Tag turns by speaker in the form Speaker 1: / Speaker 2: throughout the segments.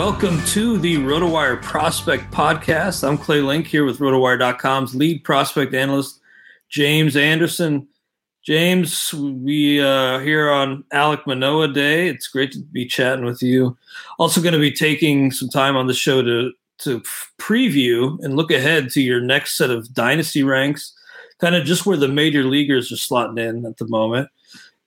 Speaker 1: Welcome to the RotoWire Prospect Podcast. I'm Clay Link here with RotoWire.com's lead prospect analyst, James Anderson. James, we uh, here on Alek Manoah Day. It's great to be chatting with you. Also, going to be taking some time on the show to to preview and look ahead to your next set of dynasty ranks, kind of just where the major leaguers are slotting in at the moment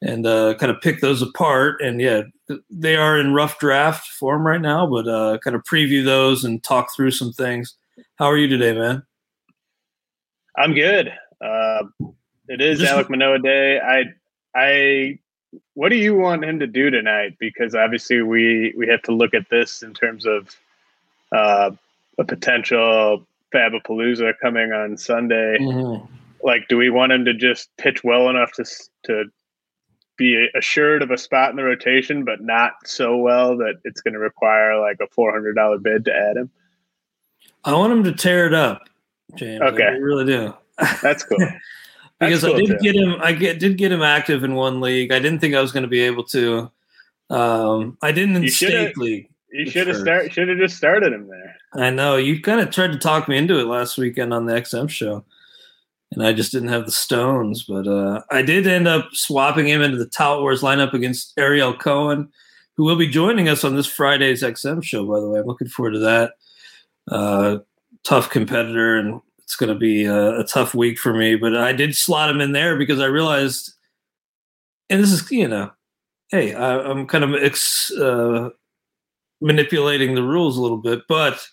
Speaker 1: and uh, kind of pick those apart. And yeah, they are in rough draft form right now, but uh, kind of preview those and talk through some things. How are you today, man?
Speaker 2: I'm good. Uh, it is Just, Alek Manoah Day. I, I, what do you want him to do tonight? Because obviously we we have to look at this in terms of uh, a potential Fabapalooza coming on Sunday. Mm-hmm. Like, do we want him to just pitch well enough to to be assured of a spot in the rotation, but not so well that it's going to require like a four hundred dollar bid to add him.
Speaker 1: I want him to tear it up, James. Okay, I really do.
Speaker 2: That's cool.
Speaker 1: because That's I did too. get him. I get, did get him active in one league. I didn't think I was going to be able to. Um, I didn't in state league.
Speaker 2: You should have start. Should have just started him there.
Speaker 1: I know you kind of tried to talk me into it last weekend on the XM show and I just didn't have the stones. But uh, I did end up swapping him into the Tout Wars lineup against Ariel Cohen, who will be joining us on this Friday's XM show. By the way, I'm looking forward to that. Uh, tough competitor, and it's going to be a, a, tough week for me. But I did slot him in there because I realized, and this is you know, hey, I, am kind of ex, uh, manipulating the rules a little bit, but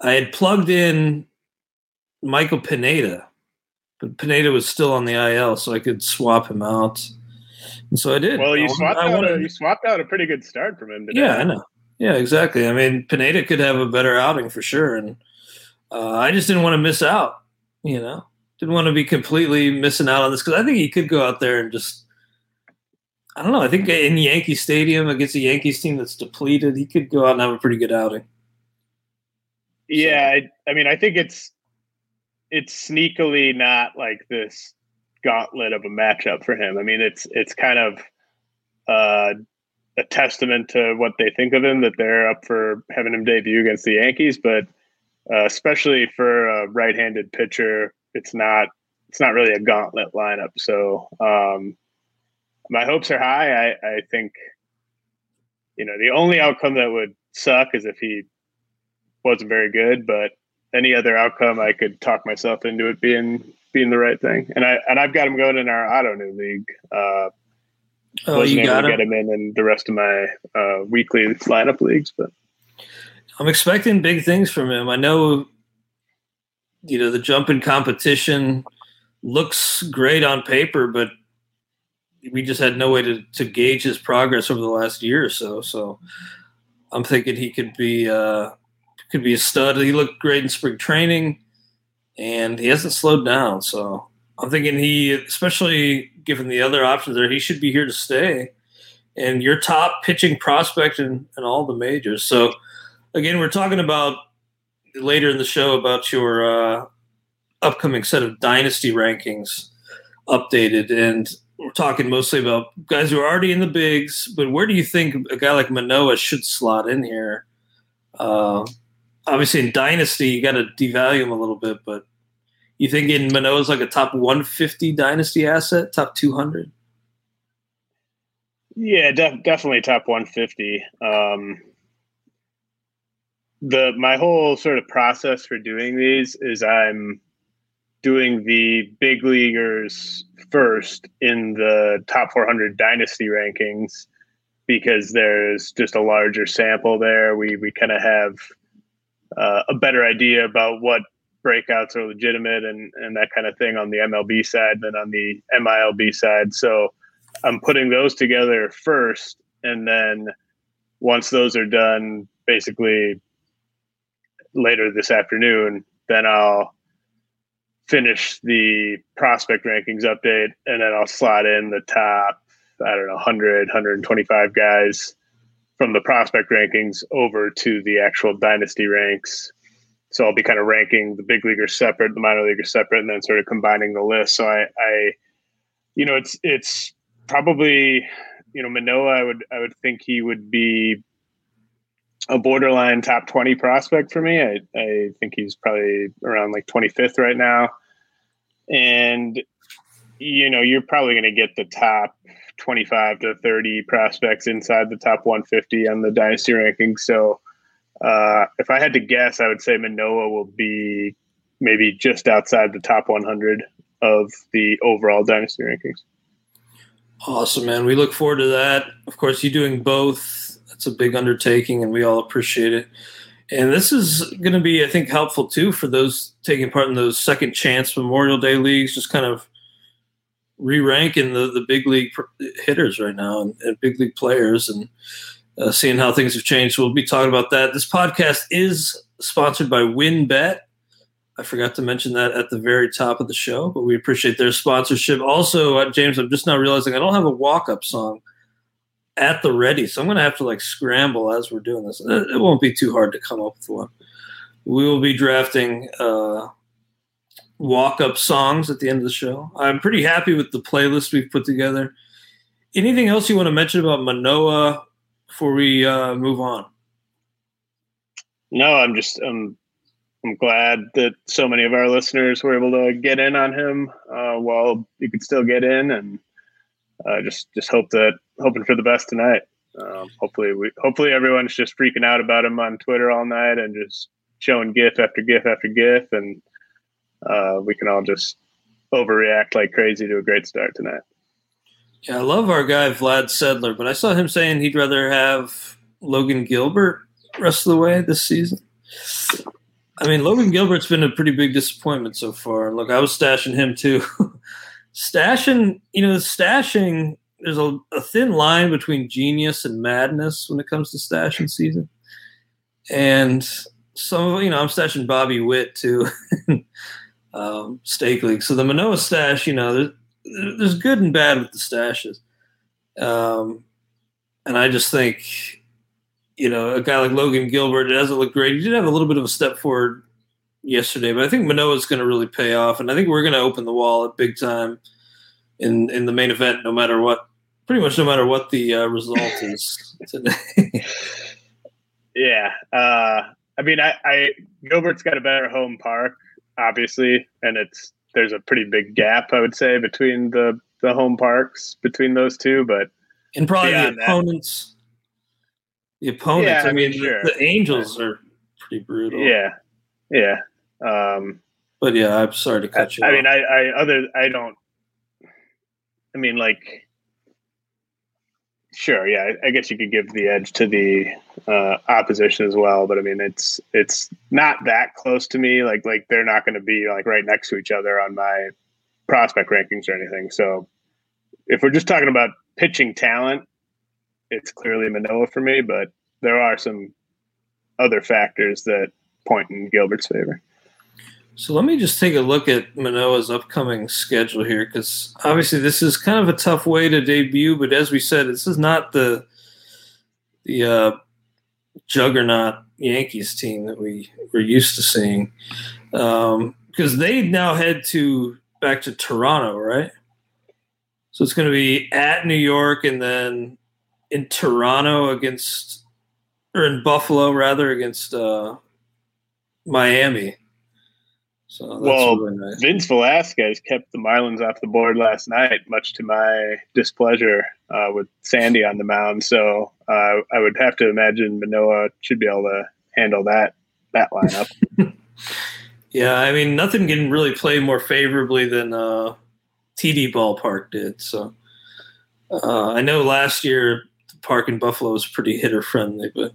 Speaker 1: I had plugged in Michael Pineda but Pineda was still on the IL, so I could swap him out. And so I did.
Speaker 2: Well, you swapped out a, you swapped out a pretty good start from him today.
Speaker 1: Yeah, I know. Yeah, exactly. I mean, Pineda could have a better outing for sure, and uh, I just didn't want to miss out. You know, didn't want to be completely missing out on this because I think he could go out there and just. I don't know. I think in Yankee Stadium against a Yankees team that's depleted, he could go out and have a pretty good outing.
Speaker 2: Yeah, so. I, I mean, I think it's it's sneakily not like this gauntlet of a matchup for him. I mean, it's it's kind of uh, a testament to what they think of him that they're up for having him debut against the Yankees, but uh, especially for a right-handed pitcher, it's not it's not really a gauntlet lineup. So um, my hopes are high. I, I think, you know, the only outcome that would suck is if he wasn't very good, but any other outcome, I could talk myself into it being being the right thing. And I and I've got him going in our Ottoneu league. Uh,
Speaker 1: oh, you got
Speaker 2: to get him in in the rest of my uh, weekly lineup leagues, but
Speaker 1: I'm expecting big things from him. I know, you know, the jump in competition looks great on paper, but we just had no way to, to gauge his progress over the last year or so. So I'm thinking he could be uh, could be a stud. He looked great in spring training, and he hasn't slowed down. So I'm thinking he, especially given the other options there, he should be here to stay. And your top pitching prospect in, in all the majors. So again, we're talking about later in the show about your uh, upcoming set of dynasty rankings updated, and we're talking mostly about guys who are already in the bigs. But where do you think a guy like Manoah should slot in here? Uh, obviously, in dynasty, you got to devalue him a little bit, but you think in Manoah's like a top 150 dynasty asset, top 200?
Speaker 2: Yeah, def- definitely top 150. Um, the my whole sort of process for doing these is I'm doing the big leaguers first in the top 400 dynasty rankings because there's just a larger sample there. We we kind of have uh, a better idea about what breakouts are legitimate and and that kind of thing on the MLB side than on the MILB side. So I'm putting those together first, and then once those are done, basically later this afternoon, then I'll finish the prospect rankings update and then I'll slot in the top, I don't know, 100, 125 guys from the prospect rankings over to the actual dynasty ranks. So I'll be kind of ranking the big leaguers separate, the minor leaguers separate, and then sort of combining the list. So I, I you know, it's it's probably, you know, Manoah. I would I would think he would be a borderline top 20 prospect for me. I, I think he's probably around like 25th right now. And, you know, you're probably going to get the top 25 to 30 prospects inside the top 150 on the dynasty rankings. So uh, if I had to guess, I would say Manoah will be maybe just outside the top 100 of the overall dynasty rankings.
Speaker 1: Awesome, man. We look forward to that. Of course, you doing both That's a big undertaking, and we all appreciate it. And this is going to be, I think, helpful too for those taking part in those second chance Memorial Day leagues, just kind of re-ranking the, the big league hitters right now and, and big league players and uh, seeing how things have changed. We'll be talking about that. This podcast is sponsored by WynnBET. I forgot to mention that at the very top of the show, but we appreciate their sponsorship. Also, uh, James, I'm just now realizing I don't have a walk-up song at the ready. So I'm going to have to like scramble as we're doing this. It won't be too hard to come up with one. We will be drafting uh, walk up songs at the end of the show. I'm pretty happy with the playlist we've put together. Anything else you want to mention about Manoah before we uh, move on?
Speaker 2: No, I'm just um, I'm glad that so many of our listeners were able to get in on him uh, while you could still get in, and uh, just just hope that hoping for the best tonight. Um, hopefully, we hopefully everyone's just freaking out about him on Twitter all night and just showing GIF after GIF after GIF, and uh, we can all just overreact like crazy to a great start tonight.
Speaker 1: Yeah, I love our guy Vlad Sedler, but I saw him saying he'd rather have Logan Gilbert rest of the way this season. I mean, Logan Gilbert's been a pretty big disappointment so far. Look, I was stashing him too. stashing, you know, stashing there's a, a, thin line between genius and madness when it comes to stashing season. And some, you know, I'm stashing Bobby Witt too, um, stake league. So the Manoah stash, you know, there's, there's good and bad with the stashes. Um, and I just think, you know, a guy like Logan Gilbert, it doesn't look great. He did have a little bit of a step forward yesterday, but I think Manoah's going to really pay off. And I think we're going to open the wallet big time in in the main event, no matter what, pretty much no matter what the uh, result is today.
Speaker 2: yeah, uh, I mean, I, I Gilbert's got a better home park, obviously, and it's there's a pretty big gap, I would say, between the the home parks between those two, but
Speaker 1: and probably the opponents. That, the opponents. Yeah, I mean, sure. the, the, Angels are pretty brutal.
Speaker 2: Yeah, yeah. Um,
Speaker 1: but yeah, I'm sorry to cut
Speaker 2: I,
Speaker 1: you.
Speaker 2: I
Speaker 1: off.
Speaker 2: mean, I, I other I don't. I mean, like Sure. Yeah, I guess you could give the edge to the uh, opposition as well, but I mean, it's it's not that close to me. Like like they're not going to be like right next to each other on my prospect rankings or anything. So if we're just talking about pitching talent, it's clearly Manoah for me. But there are some other factors that point in Gilbert's favor.
Speaker 1: So let me just take a look at Manoah's upcoming schedule here, because obviously this is kind of a tough way to debut. But as we said, this is not the the uh, juggernaut Yankees team that we were used to seeing, because um, they now head to back to Toronto, right? So it's going to be at New York and then in Toronto against, or in Buffalo rather against uh, Miami. So
Speaker 2: well, really nice. Vince Velasquez kept the Marlins off the board last night, much to my displeasure uh, with Sandy on the mound. So uh, I would have to imagine Manoah should be able to handle that that lineup.
Speaker 1: yeah, I mean, nothing can really play more favorably than uh, TD Ballpark did. So uh, I know last year the park in Buffalo was pretty hitter friendly, but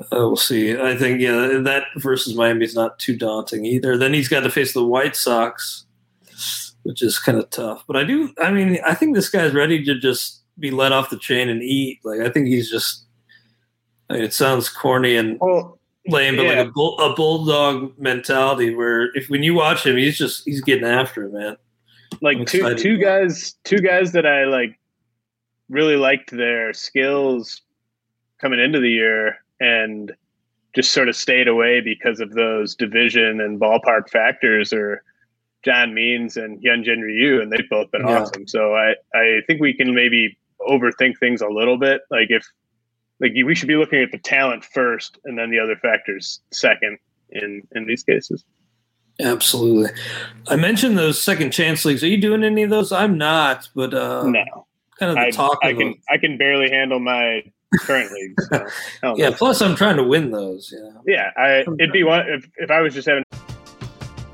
Speaker 1: uh, we'll see. I think yeah, that versus Miami is not too daunting either. Then he's got to face the White Sox, which is kind of tough. But I do. I mean, I think this guy's ready to just be let off the chain and eat. Like I think he's just. I mean, it sounds corny and well, lame, but yeah. like a, bull, a bulldog mentality where if when you watch him, he's just he's getting after it, man.
Speaker 2: Like two two guys, two guys that I like really liked their skills coming into the year and just sort of stayed away because of those division and ballpark factors or John Means and Hyunjin Ryu, and they've both been yeah. awesome. So I, I think we can maybe overthink things a little bit. Like if like we should be looking at the talent first and then the other factors second in in these cases.
Speaker 1: Absolutely. I mentioned those second chance leagues. Are you doing any of those? I'm not, but uh
Speaker 2: no.
Speaker 1: Kind of the
Speaker 2: I,
Speaker 1: talk.
Speaker 2: I can them. I can barely handle my current leagues.
Speaker 1: So, yeah. Plus, I'm trying to win those. Yeah.
Speaker 2: Yeah. I, it'd be one if, if I was just having.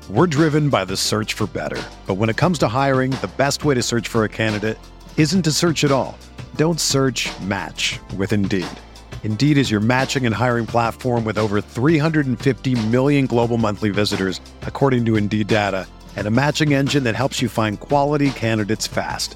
Speaker 3: We're driven by the search for better, but when it comes to hiring, the best way to search for a candidate isn't to search at all. Don't search. Match with Indeed. Indeed is your matching and hiring platform with over 350 million global monthly visitors, according to Indeed data, and a matching engine that helps you find quality candidates fast.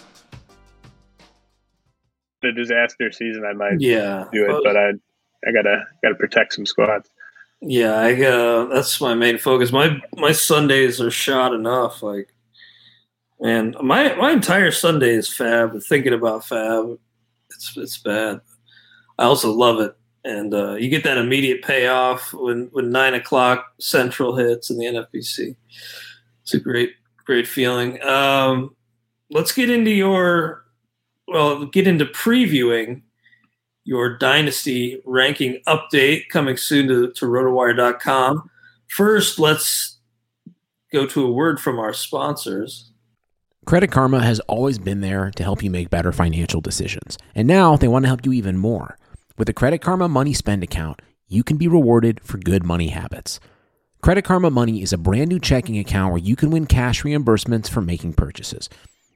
Speaker 2: a disaster season, I might yeah do it, but I I gotta gotta protect some squads.
Speaker 1: Yeah, I uh, that's my main focus. My my Sundays are shot enough. Like, man, my my entire Sunday is fab. Thinking about fab, it's it's bad. I also love it, and uh, you get that immediate payoff when when nine o'clock Central hits in the NFBC. It's a great great feeling. Um, let's get into your well, get into previewing your dynasty ranking update coming soon to, to rotowire.com. First, let's go to a word from our sponsors.
Speaker 4: Credit Karma has always been there to help you make better financial decisions. And now they want to help you even more. With the Credit Karma Money Spend account, you can be rewarded for good money habits. Credit Karma Money is a brand new checking account where you can win cash reimbursements for making purchases.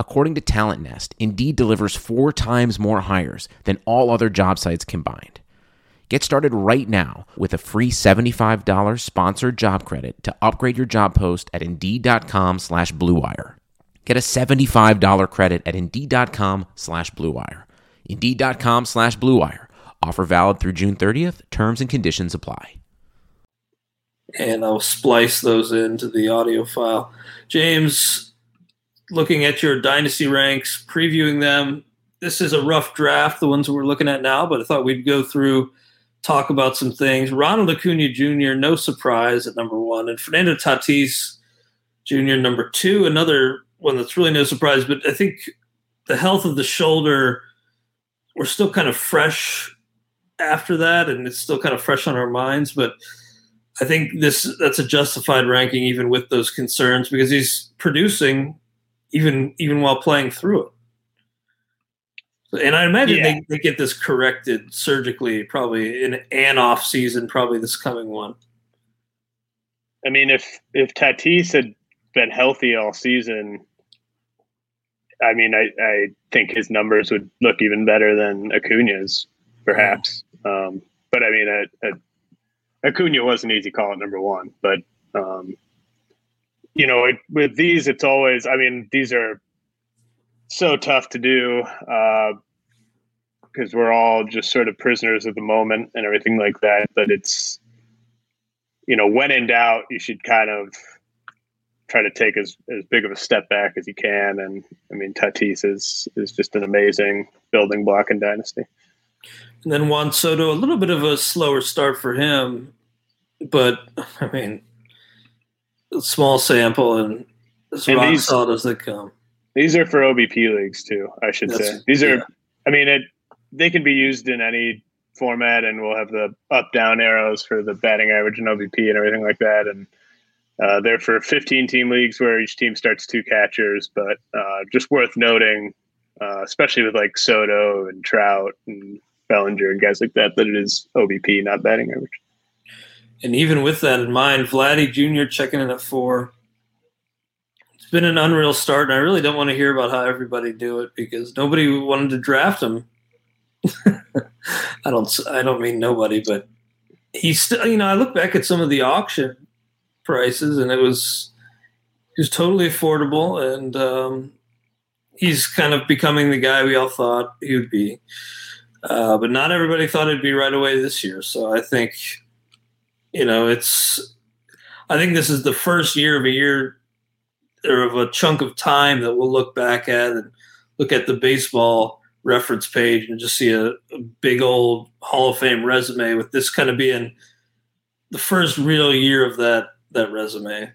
Speaker 4: According to Talent Nest, Indeed delivers four times more hires than all other job sites combined. Get started right now with a free $75 sponsored job credit to upgrade your job post at Indeed.com slash BlueWire. Get a $75 credit at Indeed.com slash BlueWire. Indeed.com slash BlueWire. Offer valid through June 30th. Terms and conditions apply.
Speaker 1: And I'll splice those into the audio file. James, looking at your dynasty ranks, previewing them, this is a rough draft, the ones we're looking at now, but I thought we'd go through, talk about some things. Ronald Acuna Jr., no surprise at number one, and Fernando Tatis Jr., number two, another one that's really no surprise, but I think the health of the shoulder, we're still kind of fresh after that, and it's still kind of fresh on our minds. But I think this that's a justified ranking, even with those concerns, because he's producing even even while playing through it. And I imagine yeah. they, they get this corrected surgically, probably in an off season, probably this coming one.
Speaker 2: I mean, if if Tatis had been healthy all season, I mean, I, I think his numbers would look even better than Acuna's, perhaps. Um, but I mean, a, a, Acuna was an easy call at number one. But um, you know, it, with these, it's always. I mean, these are so tough to do because uh, we're all just sort of prisoners of the moment and everything like that. But it's, you know, when in doubt, you should kind of try to take as, as big of a step back as you can. And I mean, Tatis is is just an amazing building block in Dynasty.
Speaker 1: And then Juan Soto, a little bit of a slower start for him, but I mean, small sample and as and rock these, solid as they come.
Speaker 2: These are for OBP leagues too, I should That's, say. These are, yeah. I mean, it they can be used in any format, and we'll have the up down arrows for the batting average and OBP and everything like that, and uh, they're for 15 team leagues where each team starts two catchers, but uh, just worth noting, uh, especially with like Soto and Trout and Bellinger and guys like that, that it is OBP, not batting average.
Speaker 1: And even with that in mind, Vladdy Jr. checking in at four. It's been an unreal start, and I really don't want to hear about how everybody do it because nobody wanted to draft him. I don't. I don't mean nobody, but he's still. You know, I look back at some of the auction prices, and it was he was totally affordable, and um, he's kind of becoming the guy we all thought he would be. Uh, but not everybody thought it'd be right away this year. So I think, you know, it's. I think this is the first year of a year or of a chunk of time that we'll look back at and look at the baseball reference page and just see a, a big old Hall of Fame resume with this kind of being the first real year of that that resume.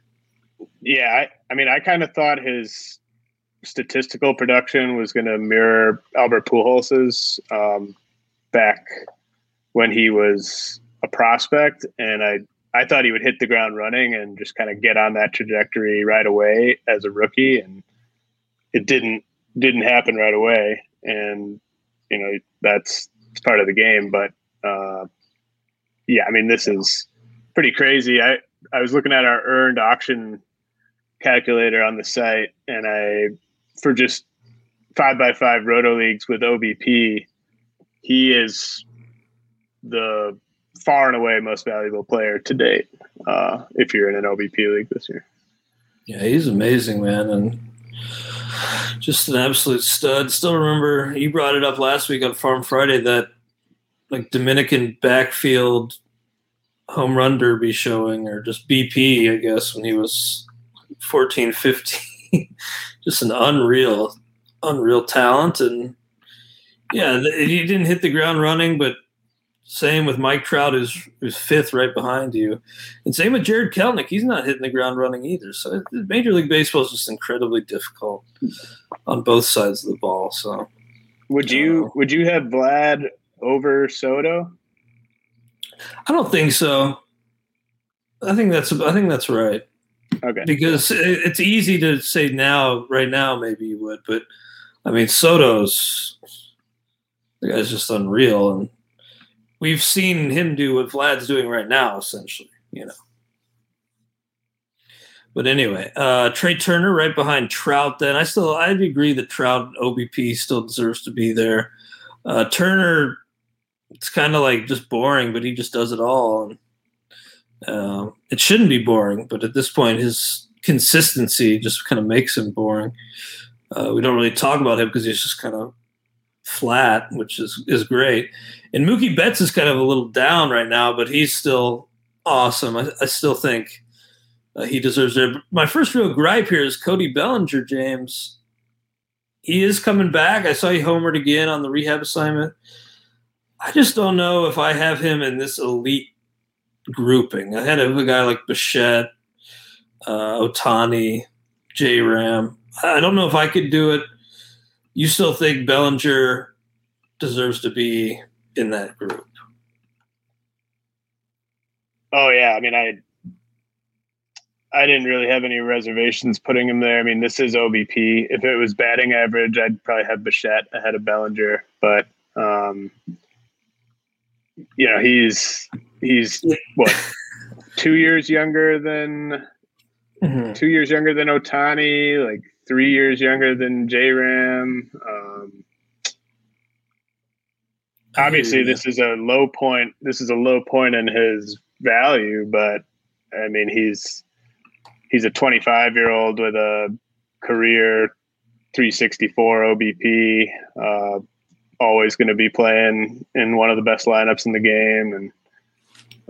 Speaker 2: Yeah, I, I mean, I kind of thought his statistical production was going to mirror Albert Pujols's um, back when he was a prospect, and I I thought he would hit the ground running and just kind of get on that trajectory right away as a rookie, and it didn't didn't happen right away, and you know that's part of the game, but uh, yeah, I mean this is pretty crazy. I I was looking at our earned auction calculator on the site, and I for just five by five roto leagues with OBP, he is the far and away most valuable player to date. Uh, if you're in an OBP league this year,
Speaker 1: yeah, he's amazing, man, and just an absolute stud. Still remember you brought it up last week on Farm Friday that like Dominican backfield home run derby showing or just BP, I guess, when he was 14, 15. just an unreal, unreal talent. And yeah, he didn't hit the ground running, but same with Mike Trout, who's, who's fifth right behind you. And same with Jarred Kelenic. He's not hitting the ground running either. So Major League Baseball is just incredibly difficult on both sides of the ball. So
Speaker 2: would you, uh, would you have Vlad over Soto?
Speaker 1: I don't think so. I think that's I think that's right.
Speaker 2: Okay.
Speaker 1: Because it's easy to say now, right now, maybe you would, but I mean, Soto's the guy's just unreal, and we've seen him do what Vlad's doing right now, essentially. You know. But anyway, uh, Trea Turner right behind Trout. Then I still I'd agree that Trout OBP still deserves to be there. Uh, Turner it's kind of like just boring, but he just does it all. And, uh, it shouldn't be boring, but at this point, his consistency just kind of makes him boring. Uh, we don't really talk about him because he's just kind of flat, which is is great. And Mookie Betts is kind of a little down right now, but he's still awesome. I, I still think uh, he deserves it. My first real gripe here is Cody Bellinger, James. He is coming back. I saw he homered again on the rehab assignment. I just don't know if I have him in this elite grouping. I had a guy like Bichette, uh, Ohtani, J Ram. I don't know if I could do it. You still think Bellinger deserves to be in that group?
Speaker 2: Oh yeah, I mean I I didn't really have any reservations putting him there. I mean, this is OBP. If it was batting average, I'd probably have Bichette ahead of Bellinger, but um, you know, he's he's what two years younger than mm-hmm. two years younger than Ohtani, like three years younger than J Ram. Um, obviously, this is a low point. This is a low point in his value, but I mean, he's he's a 25 year old with a career 364 OBP. Uh, always going to be playing in one of the best lineups in the game, and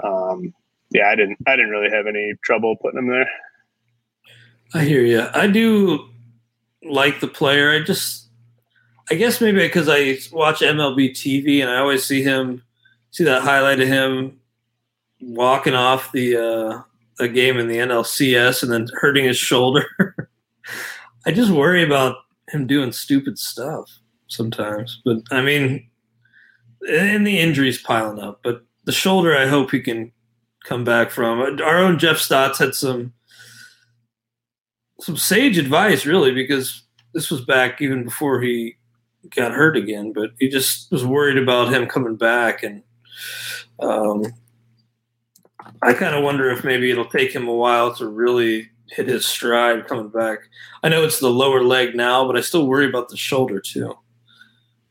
Speaker 2: um, yeah, I didn't I didn't really have any trouble putting him there.
Speaker 1: I hear you. I do like the player. I just, I guess maybe because I watch MLB TV and I always see him, see that highlight of him walking off the uh, a game in the NLCS and then hurting his shoulder. I just worry about him doing stupid stuff sometimes. But I mean, and the injuries piling up. But the shoulder, I hope he can come back from. Our own Jeff Stotts had some some sage advice, really, because this was back even before he got hurt again. But he just was worried about him coming back, and um, I kind of wonder if maybe it'll take him a while to really hit his stride coming back. I know it's the lower leg now, but I still worry about the shoulder too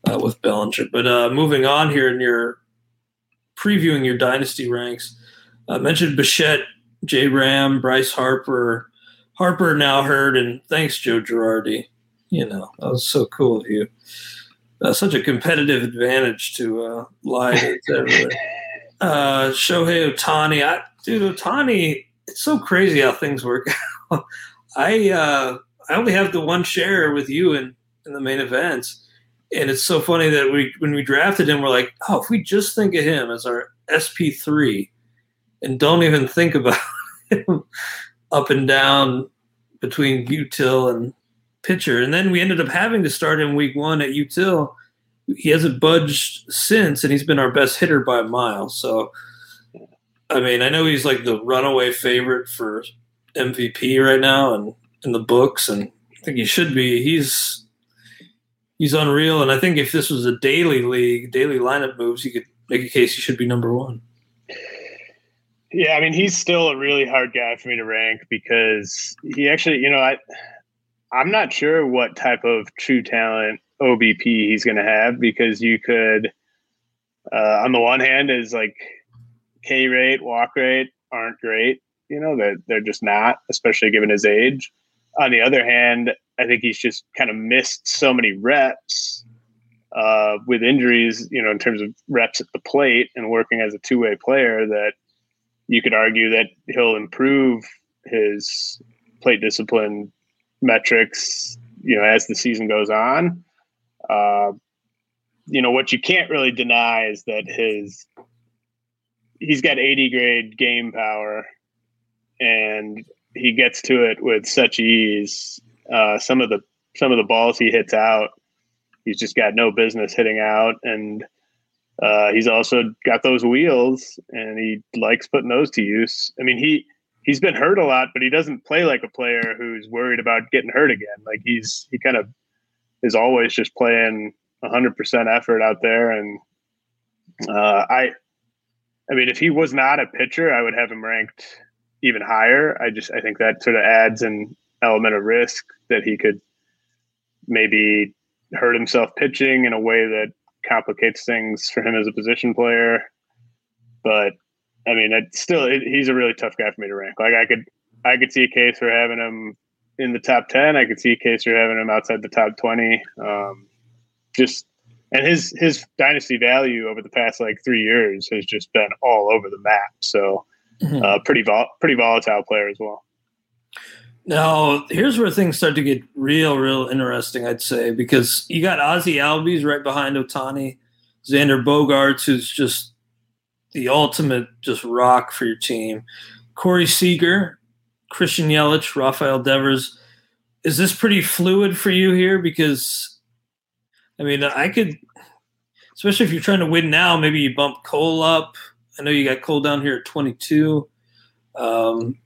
Speaker 1: uh, with Bellinger. But uh, moving on here in your previewing your dynasty ranks, I mentioned Bichette, J Ram, Bryce Harper. Harper now heard, and thanks, Joe Girardi. You know, that was so cool of you. Uh, such a competitive advantage to uh, lie to uh, Shohei Ohtani, I, dude, Ohtani. It's so crazy how things work out. I uh, I only have the one share with you in in the main events, and it's so funny that we when we drafted him, we're like, oh, if we just think of him as our SP three, and don't even think about him up and down between util and pitcher, and then we ended up having to start him week one at util. He hasn't budged since, and he's been our best hitter by a mile. So, I mean, I know he's like the runaway favorite for MVP right now, and in the books, and I think he should be. He's he's unreal. And I think if this was a daily league, daily lineup moves, he could make a case he should be number one.
Speaker 2: Yeah, I mean, he's still a really hard guy for me to rank because he actually, you know, I I'm not sure what type of true talent OBP he's going to have because you could, uh, on the one hand, is like K rate, walk rate aren't great. You know, they're, they're just not, especially given his age. On the other hand, I think he's just kind of missed so many reps uh, with injuries, you know, in terms of reps at the plate and working as a two way player that you could argue that he'll improve his plate discipline metrics, you know, as the season goes on. Uh, you know, what you can't really deny is that his he's got 80 grade game power and he gets to it with such ease. Uh, some of the some of the balls he hits out, he's just got no business hitting out, and uh, he's also got those wheels, and he likes putting those to use. I mean, he he's been hurt a lot, but he doesn't play like a player who's worried about getting hurt again. Like he's he kind of is always just playing 100% effort out there, and uh, I I mean, if he was not a pitcher, I would have him ranked even higher. I just I think that sort of adds an element of risk that he could maybe hurt himself pitching in a way that complicates things for him as a position player. But I mean, it's still it, he's a really tough guy for me to rank. Like I could I could see a case for having him in the top ten. I could see a case for having him outside the top twenty. Um, just and his his dynasty value over the past like three years has just been all over the map. So mm-hmm. uh, pretty vol- pretty volatile player as well.
Speaker 1: Now here's where things start to get real, real interesting. I'd say because you got Ozzie Albies right behind Ohtani, Xander Bogaerts, who's just the ultimate just rock for your team. Corey Seager, Christian Yelich, Rafael Devers. Is this pretty fluid for you here? Because I mean, I could, especially if you're trying to win now, maybe you bump Cole up. I know you got Cole down here at 22. Um,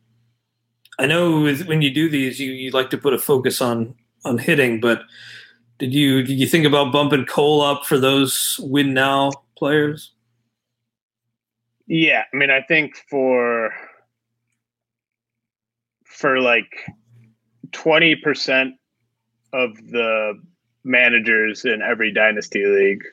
Speaker 1: I know when you do these, you, you like to put a focus on on hitting, but did you did you think about bumping Cole up for those win now players?
Speaker 2: Yeah, I mean, I think for for like twenty percent of the managers in every dynasty league,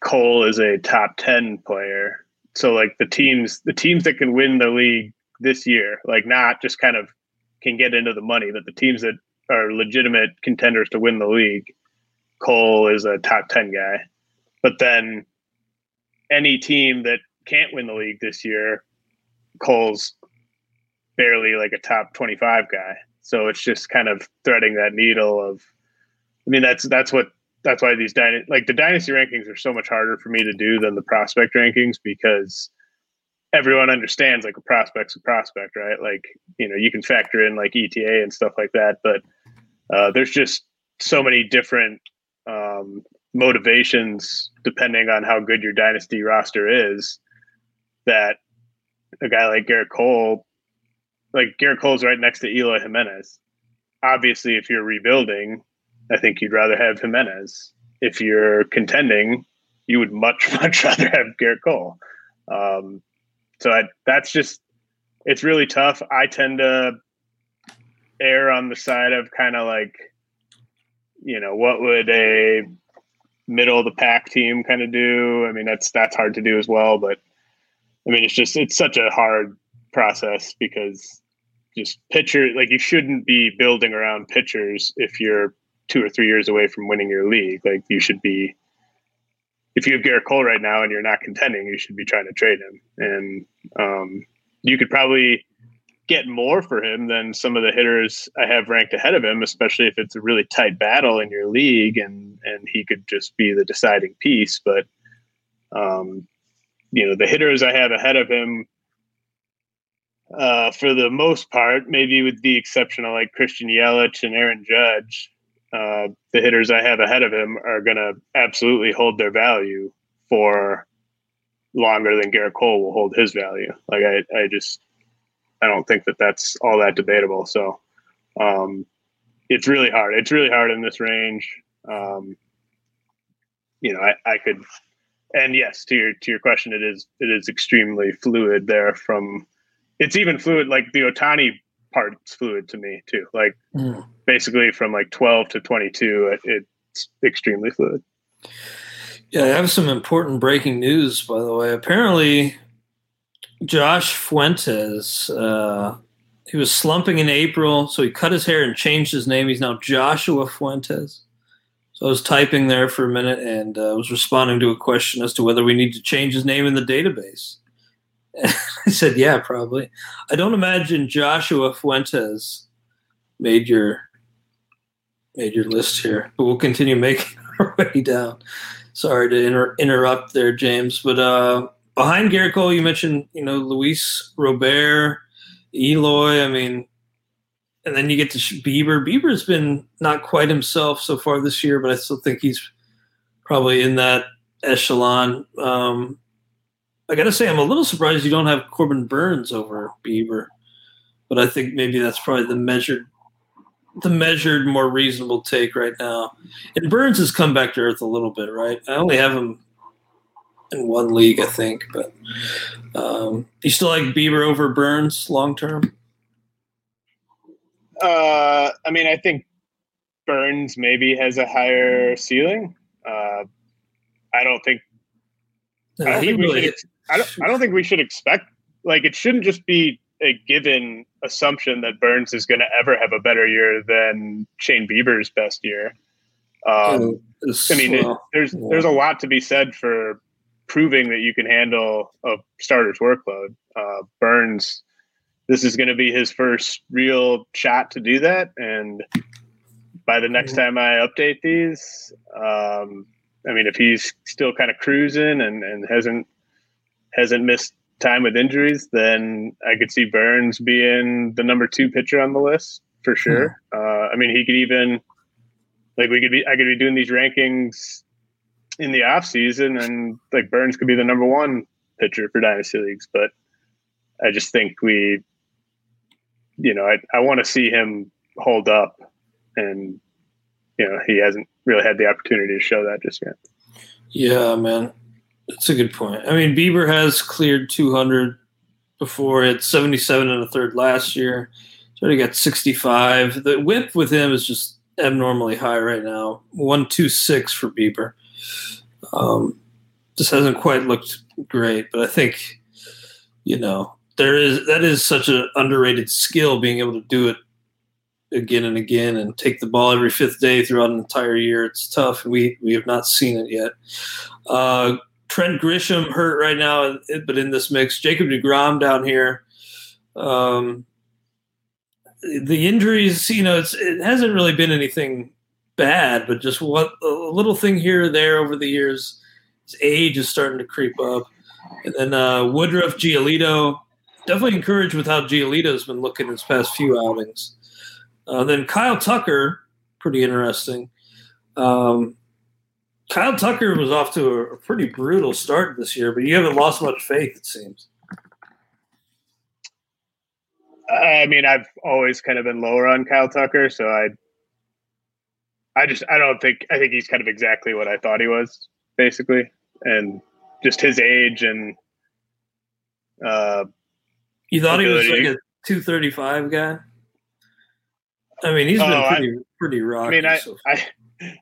Speaker 2: Cole is a top 10 player. So like the teams the teams that can win the league this year, like not just kind of can get into the money, but the teams that are legitimate contenders to win the league, Cole is a top 10 guy. But then any team that can't win the league this year, Cole's barely like a top 25 guy. So it's just kind of threading that needle of I mean, that's that's what that's why these dyna- like the dynasty rankings are so much harder for me to do than the prospect rankings because everyone understands like a prospect's a prospect, right? Like you know you can factor in like ETA and stuff like that, but uh, there's just so many different um, motivations depending on how good your dynasty roster is that a guy like Gerrit Cole, like Gerrit Cole's right next to Eloy Jimenez. Obviously, if you're rebuilding, I think you'd rather have Jimenez. If you're contending, you would much much rather have Gerrit Cole. Um, so I, that's just it's really tough. I tend to err on the side of kind of like, you know, what would a middle of the pack team kind of do? I mean, that's that's hard to do as well. But I mean, it's just it's such a hard process because just pitcher like you shouldn't be building around pitchers if you're two or three years away from winning your league. Like you should be, if you have Gerrit Cole right now and you're not contending, you should be trying to trade him. And um, you could probably get more for him than some of the hitters I have ranked ahead of him, especially if it's a really tight battle in your league and and he could just be the deciding piece. But um, you know, the hitters I have ahead of him uh, for the most part, maybe with the exception of like Christian Yelich and Aaron Judge, uh, the hitters I have ahead of him are going to absolutely hold their value for longer than Gerrit Cole will hold his value. Like I, I just, I don't think that that's all that debatable. So, um, it's really hard. It's really hard in this range. Um, you know, I, I could, and yes, to your to your question, it is it is extremely fluid there. From it's even fluid like the Ohtani part's fluid to me too. Like mm. basically from like 12 to 22, it, it, it's extremely fluid.
Speaker 1: Yeah, I have some important breaking news, by the way. Apparently, Josh Fuentes, uh, he was slumping in April, so he cut his hair and changed his name. He's now Joshua Fuentes. So I was typing there for a minute and uh, was responding to a question as to whether we need to change his name in the database. I said, yeah, probably. I don't imagine Joshua Fuentes made your made your list here, but we'll continue making our way down. Sorry to inter- interrupt there, James. But uh, behind Gerrit Cole, you mentioned, you know, Luis Robert, Eloy. I mean, and then you get to Bieber. Bieber's been not quite himself so far this year, but I still think he's probably in that echelon. Um, I got to say, I'm a little surprised you don't have Corbin Burnes over Bieber, but I think maybe that's probably the measured, the measured, more reasonable take right now. And Burnes has come back to earth a little bit, right? I only have him in one league, I think, but um, you still like Bieber over Burnes long term?
Speaker 2: Uh, I mean, I think Burnes maybe has a higher ceiling. Uh, I don't think. I don't think, really I, don't, I don't think we should expect like it shouldn't just be a given assumption that Burnes is going to ever have a better year than Shane Bieber's best year. Um, I mean, it, there's there's a lot to be said for proving that you can handle a starter's workload. Uh, Burnes this is going to be his first real shot to do that. And by the next time I update these, um, I mean, if he's still kind of cruising and, and hasn't hasn't missed time with injuries, then I could see Burnes being the number two pitcher on the list for sure. Mm-hmm. Uh, I mean, he could even like we could be I could be doing these rankings in the off season, and like Burnes could be the number one pitcher for dynasty leagues, but I just think we you know, I, I want to see him hold up, and you know, he hasn't really had the opportunity to show that just yet.
Speaker 1: Yeah, man, that's a good point. I mean, Bieber has cleared 200 before. It's 77 and a third last year. So he got 65. The whip with him is just abnormally high right now. 126 for Bieber. Um, just hasn't quite looked great, but I think, you know, there is that is such an underrated skill being able to do it again and again and take the ball every fifth day throughout an entire year. It's tough. We we have not seen it yet. Uh, Trent Grisham hurt right now, but in this mix, Jacob deGrom down here. Um, the injuries, you know, it hasn't really been anything bad, but just what a little thing here or there over the years. His age is starting to creep up, and then uh, Woodruff Giolito definitely encouraged with how Giolito's been looking his past few outings. Uh, then Kyle Tucker, pretty interesting. Um, Kyle Tucker was off to a, pretty brutal start this year, but you haven't lost much faith, it seems.
Speaker 2: I mean, I've always kind of been lower on Kyle Tucker, so I, I just I don't think I think he's kind of exactly what I thought he was, basically, and just his age and uh,
Speaker 1: you thought he was like a 235 guy? I mean, he's been oh, pretty I, pretty rocky. I mean, I,
Speaker 2: so I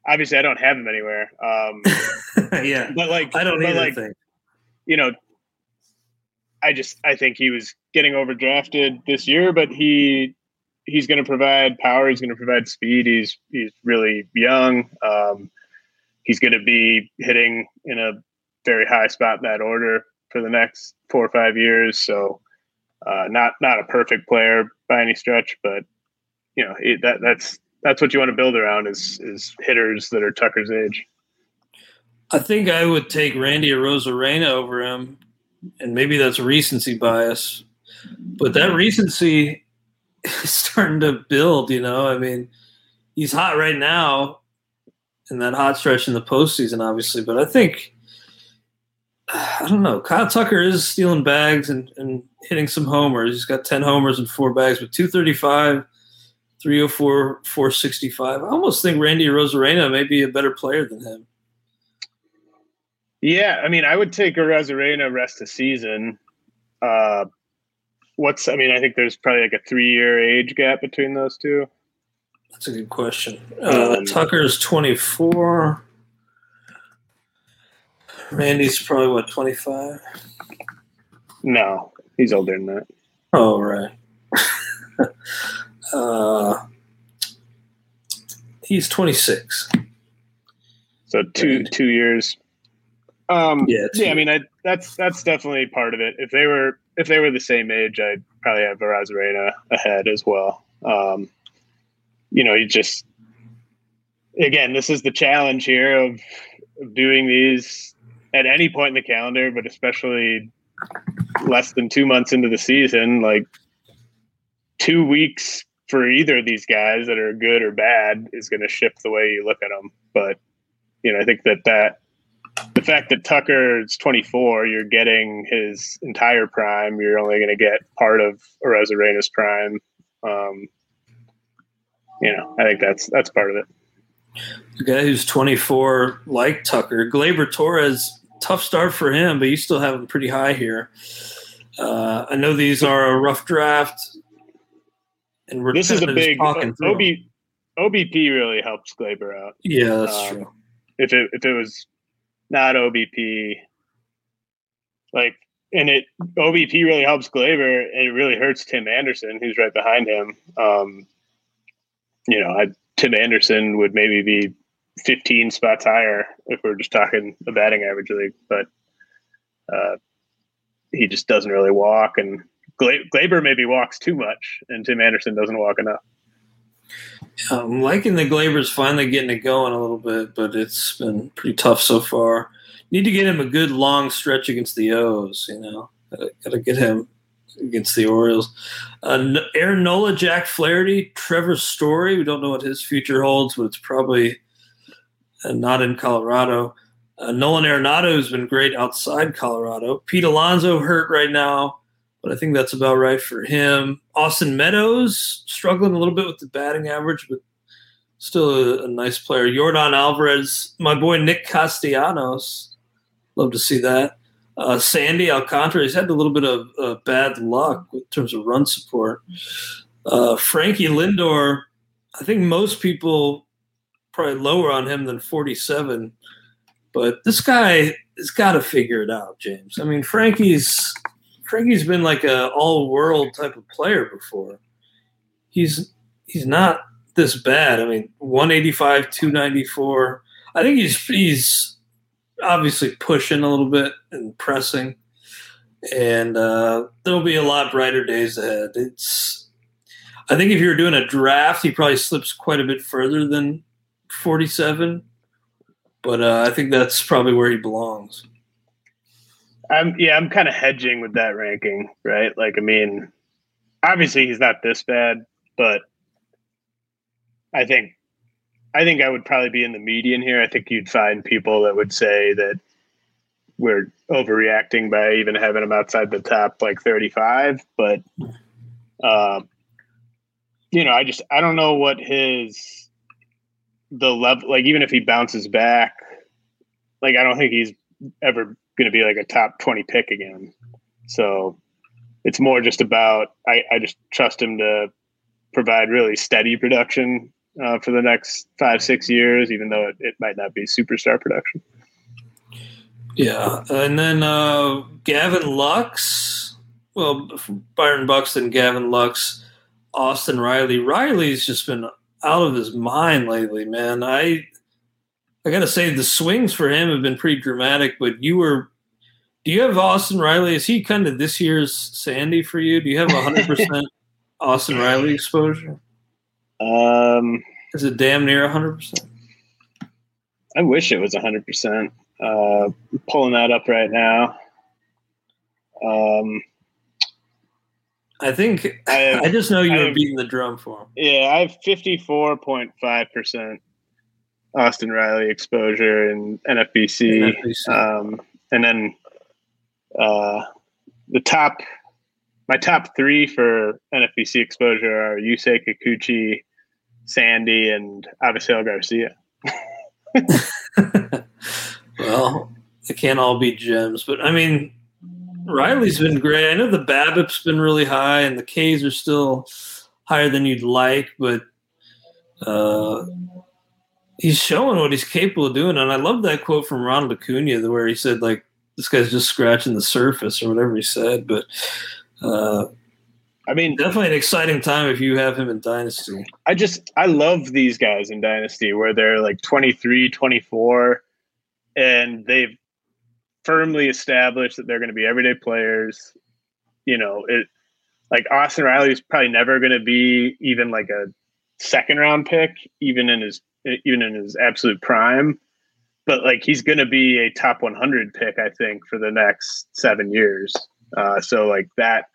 Speaker 2: obviously I don't have him anywhere. Um,
Speaker 1: yeah,
Speaker 2: but like
Speaker 1: I don't.
Speaker 2: Like,
Speaker 1: think.
Speaker 2: You know, I just I think he was getting overdrafted this year, but he he's going to provide power. He's going to provide speed. He's he's really young. Um, he's going to be hitting in a very high spot in that order for the next four or five years. So uh, not not a perfect player by any stretch, but you know it, that that's that's what you want to build around is is hitters that are Tucker's age.
Speaker 1: I think I would take Randy Arozarena over him, and maybe that's recency bias, but that recency is starting to build. You know, I mean, he's hot right now in that hot stretch in the postseason, obviously, but I think I don't know. Kyle Tucker is stealing bags and, and hitting some homers. He's got 10 homers and four bags, but 235, 304, 465. I almost think Randy Arozarena may be a better player than him.
Speaker 2: Yeah, I mean, I would take a Arozarena rest of season. Uh, what's, I mean, I think there's probably like a three year age gap between those two.
Speaker 1: That's a good question. Uh,
Speaker 2: Um,
Speaker 1: Tucker's 24. Randy's probably what 25.
Speaker 2: No, he's older than that.
Speaker 1: Oh right. uh, he's 26.
Speaker 2: So two two years. Um,
Speaker 1: Yeah,
Speaker 2: yeah. I mean, I, that's that's definitely part of it. If they were if they were the same age, I'd probably have Arozarena ahead as well. Um, you know, you just again, this is the challenge here of, of doing these at any point in the calendar, but especially less than two months into the season. Like two weeks for either of these guys that are good or bad is going to shift the way you look at them. But you know, I think that that the fact that Tucker is 24, you're getting his entire prime. You're only going to get part of Arena's prime. Um, you know, I think that's that's part of it.
Speaker 1: The guy who's 24, like Tucker, Gleyber Torres, tough start for him, but you still have him pretty high here. Uh, I know these are a rough draft, and we're
Speaker 2: This is a big OB. OBP really helps Gleyber out.
Speaker 1: Yeah, that's
Speaker 2: um,
Speaker 1: true.
Speaker 2: If it if it was not OBP, like and it OBP really helps Gleyber, and it really hurts Tim Anderson, who's right behind him. Um, you know, I, Tim Anderson would maybe be 15 spots higher if we're just talking a batting average league, but uh, he just doesn't really walk, and Gla- Gleyber maybe walks too much, and Tim Anderson doesn't walk enough.
Speaker 1: I'm liking the Gleybers finally getting it going a little bit, but it's been pretty tough so far. Need to get him a good long stretch against the O's. You know, gotta, get him against the Orioles. Uh, Aaron Nola, Jack Flaherty, Trevor Story. We don't know what his future holds, but it's probably uh, not in Colorado. Uh, Nolan Arenado has been great outside Colorado. Pete Alonso hurt right now, but I think that's about right for him. Austin Meadows struggling a little bit with the batting average, but still a, a nice player. Yordan Alvarez, my boy Nick Castellanos, love to see that. Uh, Sandy Alcantara, he's had a little bit of uh, bad luck in terms of run support. Uh, Frankie Lindor, I think most people probably lower on him than 47, but this guy has got to figure it out, James. I mean, Frankie's Frankie's been like a all world type of player before. He's he's not this bad. I mean, 185, 294. I think he's he's obviously pushing a little bit and pressing. And uh, there'll be a lot brighter days ahead. It's I think if you were doing a draft, he probably slips quite a bit further than 47. But uh, I think that's probably where he belongs.
Speaker 2: I'm yeah, I'm kind of hedging with that ranking, right? Like, I mean, obviously he's not this bad, but I think I think I would probably be in the median here. I think you'd find people that would say that we're overreacting by even having him outside the top like 35, but uh, you know, I just I don't know what his the level like even if he bounces back, like I don't think he's ever going to be like a top 20 pick again. So it's more just about, I, I just trust him to provide really steady production uh, for the next five, six years, even though it, it might not be superstar production.
Speaker 1: Yeah, and then uh, Gavin Lux, well, Byron Buxton, Gavin Lux, Austin Riley. Riley's just been out of his mind lately, man. I I gotta say the swings for him have been pretty dramatic. But you were, do you have Austin Riley? Is he kind of this year's Sandy for you? Do you have hundred percent Austin Riley exposure?
Speaker 2: Um,
Speaker 1: Is it damn near hundred percent?
Speaker 2: I wish it was 100%. Uh, pulling that up right now. Um,
Speaker 1: I think
Speaker 2: I have-
Speaker 1: I just know you
Speaker 2: I
Speaker 1: were beating the drum for him.
Speaker 2: yeah, I have 54.5% Austin Riley exposure and NFBC.
Speaker 1: NFBC.
Speaker 2: Um, and then uh, the top, my top three for NFBC exposure are Yusei Kikuchi, Sandy, and Avisail Garcia.
Speaker 1: well, they can't all be gems, but I mean, Riley's been great. I know the BABIP's been really high, and the K's are still higher than you'd like, but uh, he's showing what he's capable of doing. And I love that quote from Ronald Acuna where he said, like, this guy's just scratching the surface or whatever he said. But uh,
Speaker 2: I mean,
Speaker 1: definitely an exciting time if you have him in Dynasty.
Speaker 2: I just, I love these guys in Dynasty where they're like 23, 24, and they've firmly established that they're going to be everyday players. You know, it like Austin Riley is probably never going to be even like a second round pick, even in his even in his absolute prime. But like he's going to be a top 100 pick, I think, for the next seven years. Uh, so like that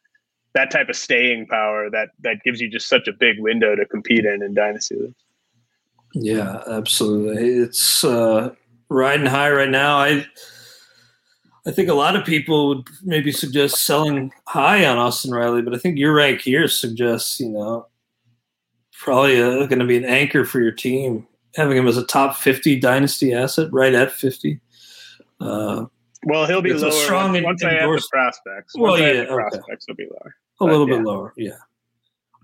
Speaker 2: that type of staying power that that gives you just such a big window to compete in in dynasty.
Speaker 1: Yeah, absolutely. It's uh, riding high right now. I I think a lot of people would maybe suggest selling high on Austin Riley, but I think your rank here suggests you know probably uh, going to be an anchor for your team having him as a top 50 dynasty asset, right at 50. Uh,
Speaker 2: well, he'll be lower strong once, once I have the prospects. Once well, yeah, okay. prospects will be lower.
Speaker 1: A little bit lower, yeah.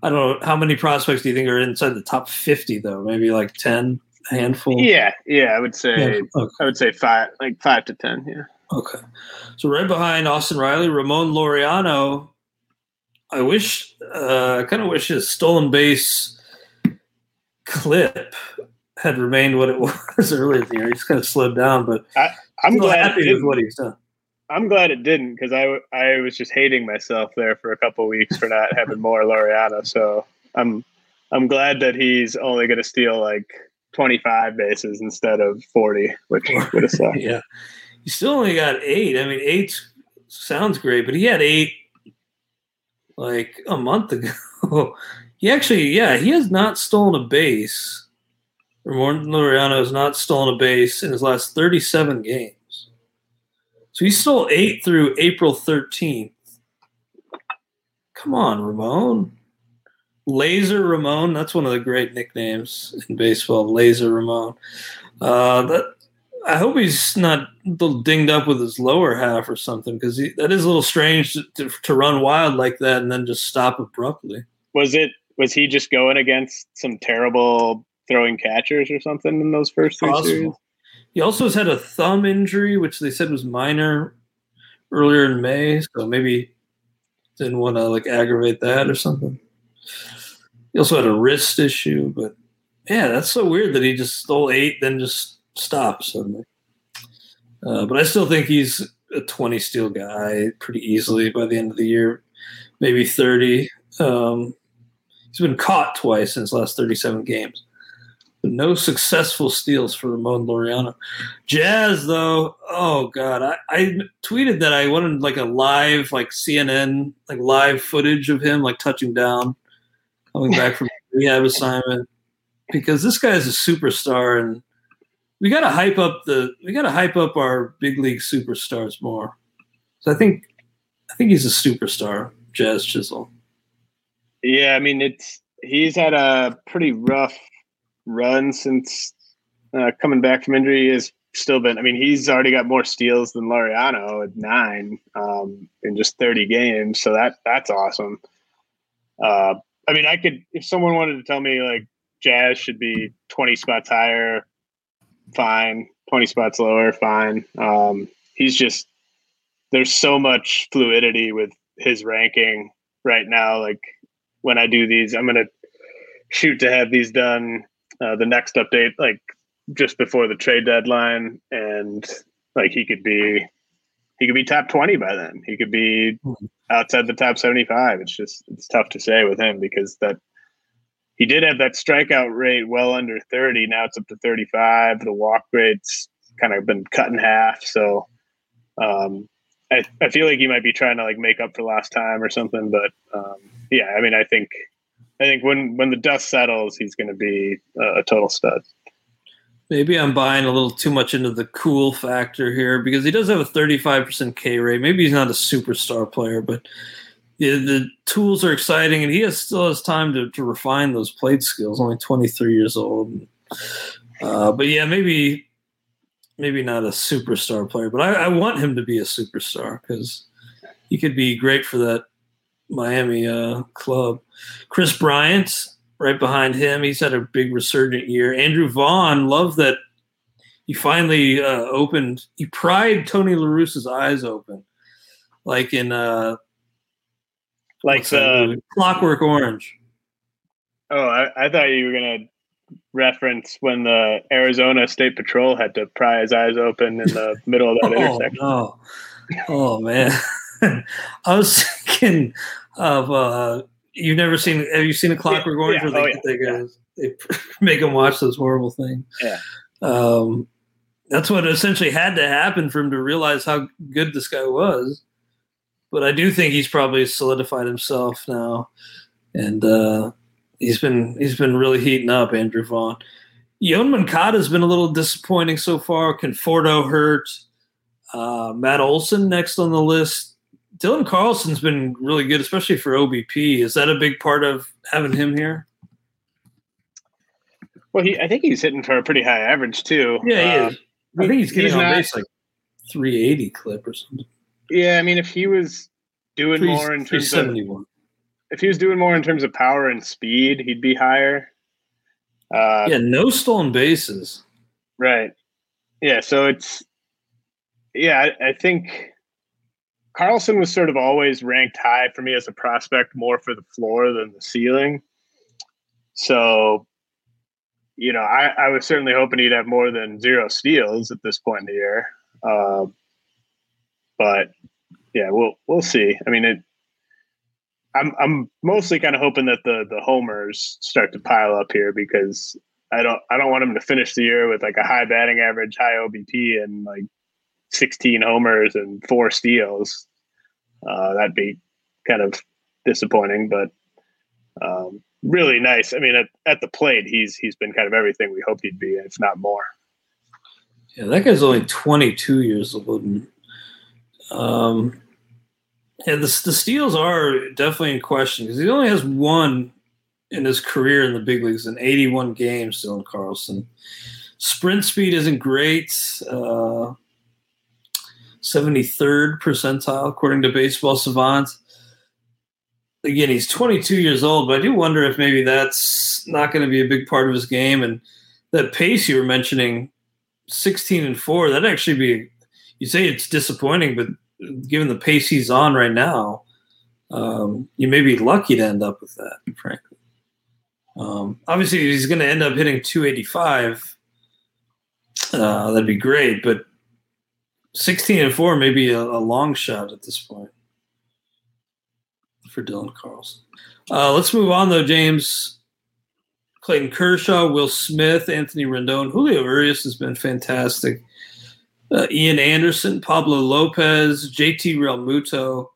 Speaker 1: I don't know how many prospects do you think are inside the top 50 though? Maybe like 10, a handful.
Speaker 2: Yeah, yeah, I would say okay. I would say 5 like 5 to 10, yeah.
Speaker 1: Okay. So right behind Austin Riley, Ramon Laureano I wish uh, I kind of wish his stolen base clip had remained what it was earlier in the year. He's kind of slowed down, but
Speaker 2: I, am glad
Speaker 1: happy with what he's done.
Speaker 2: I'm glad it didn't because I, I was just hating myself there for a couple weeks for not having more Laureano. So I'm I'm glad that he's only going to steal like 25 bases instead of 40, which would have sucked.
Speaker 1: yeah, he still only got eight. I mean, eight sounds great, but he had eight like a month ago. he actually, yeah, he has not stolen a base Ramon Laureano has not stolen a base in his last 37 games. So he stole eight through April 13th. Come on, Ramon. Laser Ramon. That's one of the great nicknames in baseball. Laser Ramon. Uh, that I hope he's not a little dinged up with his lower half or something because that is a little strange to, to, to run wild like that and then just stop abruptly.
Speaker 2: Was it? Was he just going against some terrible throwing catchers or something in those first three series.
Speaker 1: He also has had a thumb injury, which they said was minor earlier in May, so maybe didn't want to like aggravate that or something. He also had a wrist issue, but yeah, that's so weird that he just stole eight, then just stopped suddenly. Uh, but I still think he's a 20 steal guy pretty easily by the end of the year, maybe 30. Um, he's been caught twice in his last 37 games. But no successful steals for Ramon Laureano. Jazz, though, oh god, I, I tweeted that I wanted like a live, like CNN, like live footage of him like touching down, coming back from rehab assignment, because this guy is a superstar, and we got to hype up the we got to hype up our big league superstars more. So I think I think he's a superstar, Jazz Chisholm.
Speaker 2: Yeah, I mean it's he's had a pretty rough run since uh, coming back from injury has still been. I mean, he's already got more steals than Laureano at nine um, in just thirty games. So that that's awesome. Uh, I mean, I could if someone wanted to tell me like Jazz should be twenty spots higher, fine. Twenty spots lower, fine. Um, he's just there's so much fluidity with his ranking right now. Like when I do these, I'm gonna shoot to have these done uh, the next update like just before the trade deadline, and like he could be he could be top 20 by then. He could be outside the top 75. It's just it's tough to say with him because that he did have that strikeout rate well under 30. Now it's up to 35. The walk rate's kind of been cut in half. So um, I, I feel like he might be trying to like make up for last time or something. But um, yeah, I mean, I think I think when when the dust settles, he's going to be a, a total stud.
Speaker 1: Maybe I'm buying a little too much into the cool factor here because he does have a 35% K rate. Maybe he's not a superstar player, but the, the tools are exciting, and he has still has time to, to refine those plate skills. Only 23 years old. Uh, but yeah, maybe maybe not a superstar player, but I, I want him to be a superstar because he could be great for that Miami uh, club. Kris Bryant, right behind him. He's had a big resurgent year. Andrew Vaughn, love that he finally uh, opened. He pried Tony La Russa's eyes open, like in uh,
Speaker 2: like the
Speaker 1: Clockwork Orange.
Speaker 2: Oh, I, I thought you were gonna reference when the Arizona State Patrol had to pry his eyes open in the middle of that oh, intersection.
Speaker 1: Oh, oh man, I was thinking of uh, you've never seen. Have you seen a Clockwork Orange?
Speaker 2: Yeah,
Speaker 1: where
Speaker 2: they,
Speaker 1: oh,
Speaker 2: yeah.
Speaker 1: they, they make him watch those horrible things.
Speaker 2: Yeah.
Speaker 1: Um, that's what essentially had to happen for him to realize how good this guy was. But I do think he's probably solidified himself now, and uh, he's been he's been really heating up. Andrew Vaughn, Yoan Moncada has been a little disappointing so far. Conforto hurt. Uh, Matt Olson next on the list. Dylan Carlson's been really good, especially for OBP. Is that a big part of having him here?
Speaker 2: Well, he I think he's hitting for a pretty high average too.
Speaker 1: Yeah, he
Speaker 2: Uh,
Speaker 1: is. I think he's getting
Speaker 2: he's
Speaker 1: on
Speaker 2: not-
Speaker 1: base like 380 clip or something.
Speaker 2: Yeah, I mean, if he was doing
Speaker 1: Three-
Speaker 2: more in terms of
Speaker 1: 371.
Speaker 2: if he was doing more in terms of power and speed, he'd be higher. Uh,
Speaker 1: yeah, no stolen bases.
Speaker 2: Right. Yeah. So it's, yeah, I, I think Carlson was sort of always ranked high for me as a prospect, more for the floor than the ceiling. So, you know, I, I was certainly hoping he'd have more than zero steals at this point in the year. Uh, but yeah, we'll we'll see. I mean, it. I'm I'm mostly kind of hoping that the the homers start to pile up here because I don't I don't want him to finish the year with like a high batting average, high OBP, and like 16 homers and four steals. Uh, that'd be kind of disappointing, but um, really nice. I mean, at, at the plate, he's he's been kind of everything we hoped he'd be, if not more.
Speaker 1: Yeah, that guy's only 22 years old. And, um, and the, the steals are definitely in question because he only has one in his career in the big leagues in 81 games, Dylan Carlson. Sprint speed isn't great. Uh, 73rd percentile, according to Baseball Savant. Again, he's 22 years old, but I do wonder if maybe that's not going to be a big part of his game. And that pace you were mentioning, 16 and 4, that'd actually be, you say it's disappointing, but given the pace he's on right now, um, you may be lucky to end up with that, frankly. Um, obviously, he's going to end up hitting 285. Uh, that'd be great, but 16 and 4 may be a, a long shot at this point for Dylan Carlson. Uh, let's move on, though, James. Clayton Kershaw, Will Smith, Anthony Rendon, Julio Urias has been fantastic. Uh, Ian Anderson, Pablo Lopez, JT Realmuto,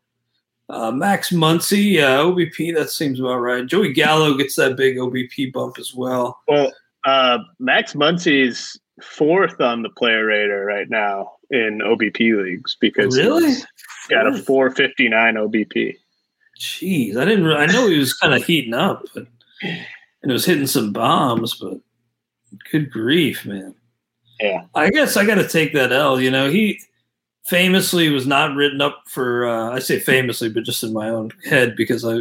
Speaker 1: uh, Max Muncy, yeah, OBP, that seems about right. Joey Gallo gets that big OBP bump as well.
Speaker 2: Well, uh, Max Muncy's fourth on the player radar right now in OBP leagues because
Speaker 1: Really?
Speaker 2: he's got a 459 OBP.
Speaker 1: Jeez, I didn't. I know he was kind of heating up, but and it was hitting some bombs. But good grief, man!
Speaker 2: Yeah.
Speaker 1: I guess I got to take that L. You know, he famously was not written up for. Uh, I say famously, but just in my own head because I,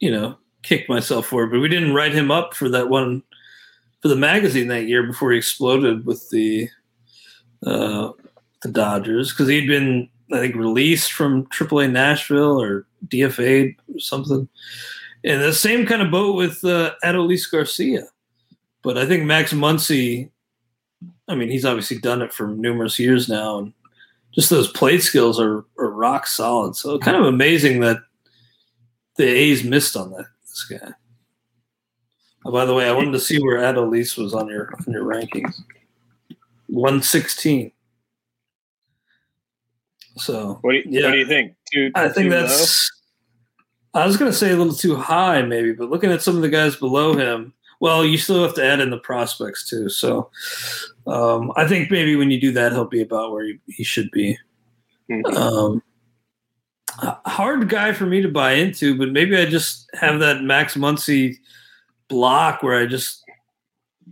Speaker 1: you know, kicked myself for it. But we didn't write him up for that one for the magazine that year before he exploded with the uh, the Dodgers because he'd been I think released from AAA Nashville or DFA'd or something. And the same kind of boat with uh, Adolis Garcia. But I think Max Muncy, I mean, he's obviously done it for numerous years now, and just those plate skills are, are rock solid. So kind of amazing that the A's missed on that this guy. Oh, by the way, I wanted to see where Adolis was on your on your rankings. One sixteen. So
Speaker 2: What do you,
Speaker 1: Yeah.
Speaker 2: what do you think? Too,
Speaker 1: I think that's. I was going to say a little too high, maybe, but looking at some of the guys below him, well, you still have to add in the prospects too. So, um, I think maybe when you do that, he'll be about where he, he should be.
Speaker 2: low? Mhm.
Speaker 1: Um, hard guy for me to buy into, but maybe I just have that Max Muncy block where I just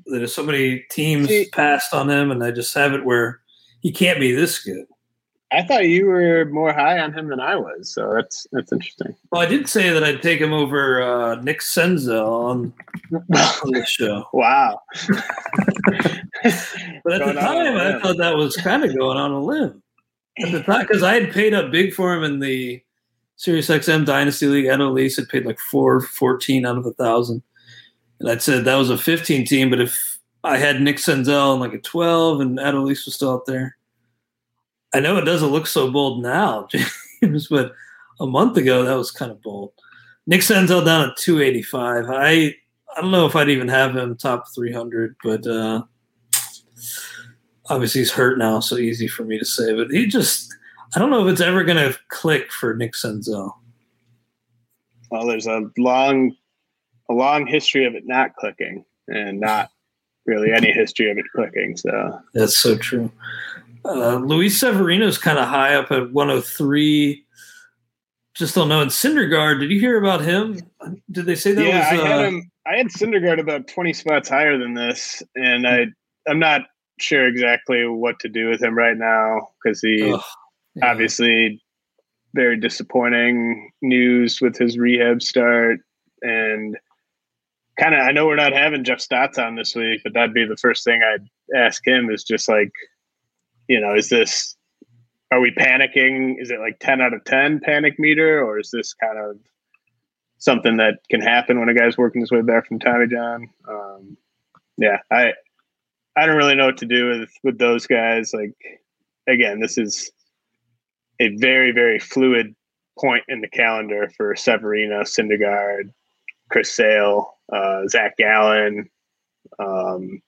Speaker 1: there's so many teams
Speaker 2: See-
Speaker 1: passed on him, and I just have it where he can't be this good.
Speaker 2: I thought you were more high on him than I was, so that's that's interesting.
Speaker 1: Well, I did say that I'd take him over uh, Nick Senzel on, on the show.
Speaker 2: wow.
Speaker 1: but at the time, I thought that was kind of going on a limb. At the time, because I had paid up big for him in the Sirius XM Dynasty League. Adolis had paid like four fourteen out of a thousand, and I'd said that was a fifteen team. But if I had Nick Senzel in like a twelve, and Adolis was still out there, I know it doesn't look so bold now, James, but a month ago that was kind of bold. Nick Senzel down at 285. I I don't know if I'd even have him top 300, but uh, obviously he's hurt now, so easy for me to say. But he just I don't know if it's ever going to click for Nick Senzel.
Speaker 2: Well, there's a long a long history of it not clicking, and not really any history of it clicking. So
Speaker 1: that's so true. Uh, Luis Severino's kind of high up at 103. Just don't know. And Syndergaard, did you hear about him? Did they say that
Speaker 2: yeah,
Speaker 1: was?
Speaker 2: I had uh, him. I had Syndergaard about 20 spots higher than this, and I I'm not sure exactly what to do with him right now because he yeah. obviously very disappointing news with his rehab start and kind of I know we're not having Jeff Stotts on this week, but that'd be the first thing I'd ask him is just like you know, is this are we panicking? Is it like 10 out of 10 panic meter, or is this kind of something that can happen when a guy's working his way back from Tommy John? Um, yeah, I I don't really know what to do with with those guys. Like again, this is a very very fluid point in the calendar for Severino, Syndergaard, Chris Sale, uh, Zach Gallen. Um,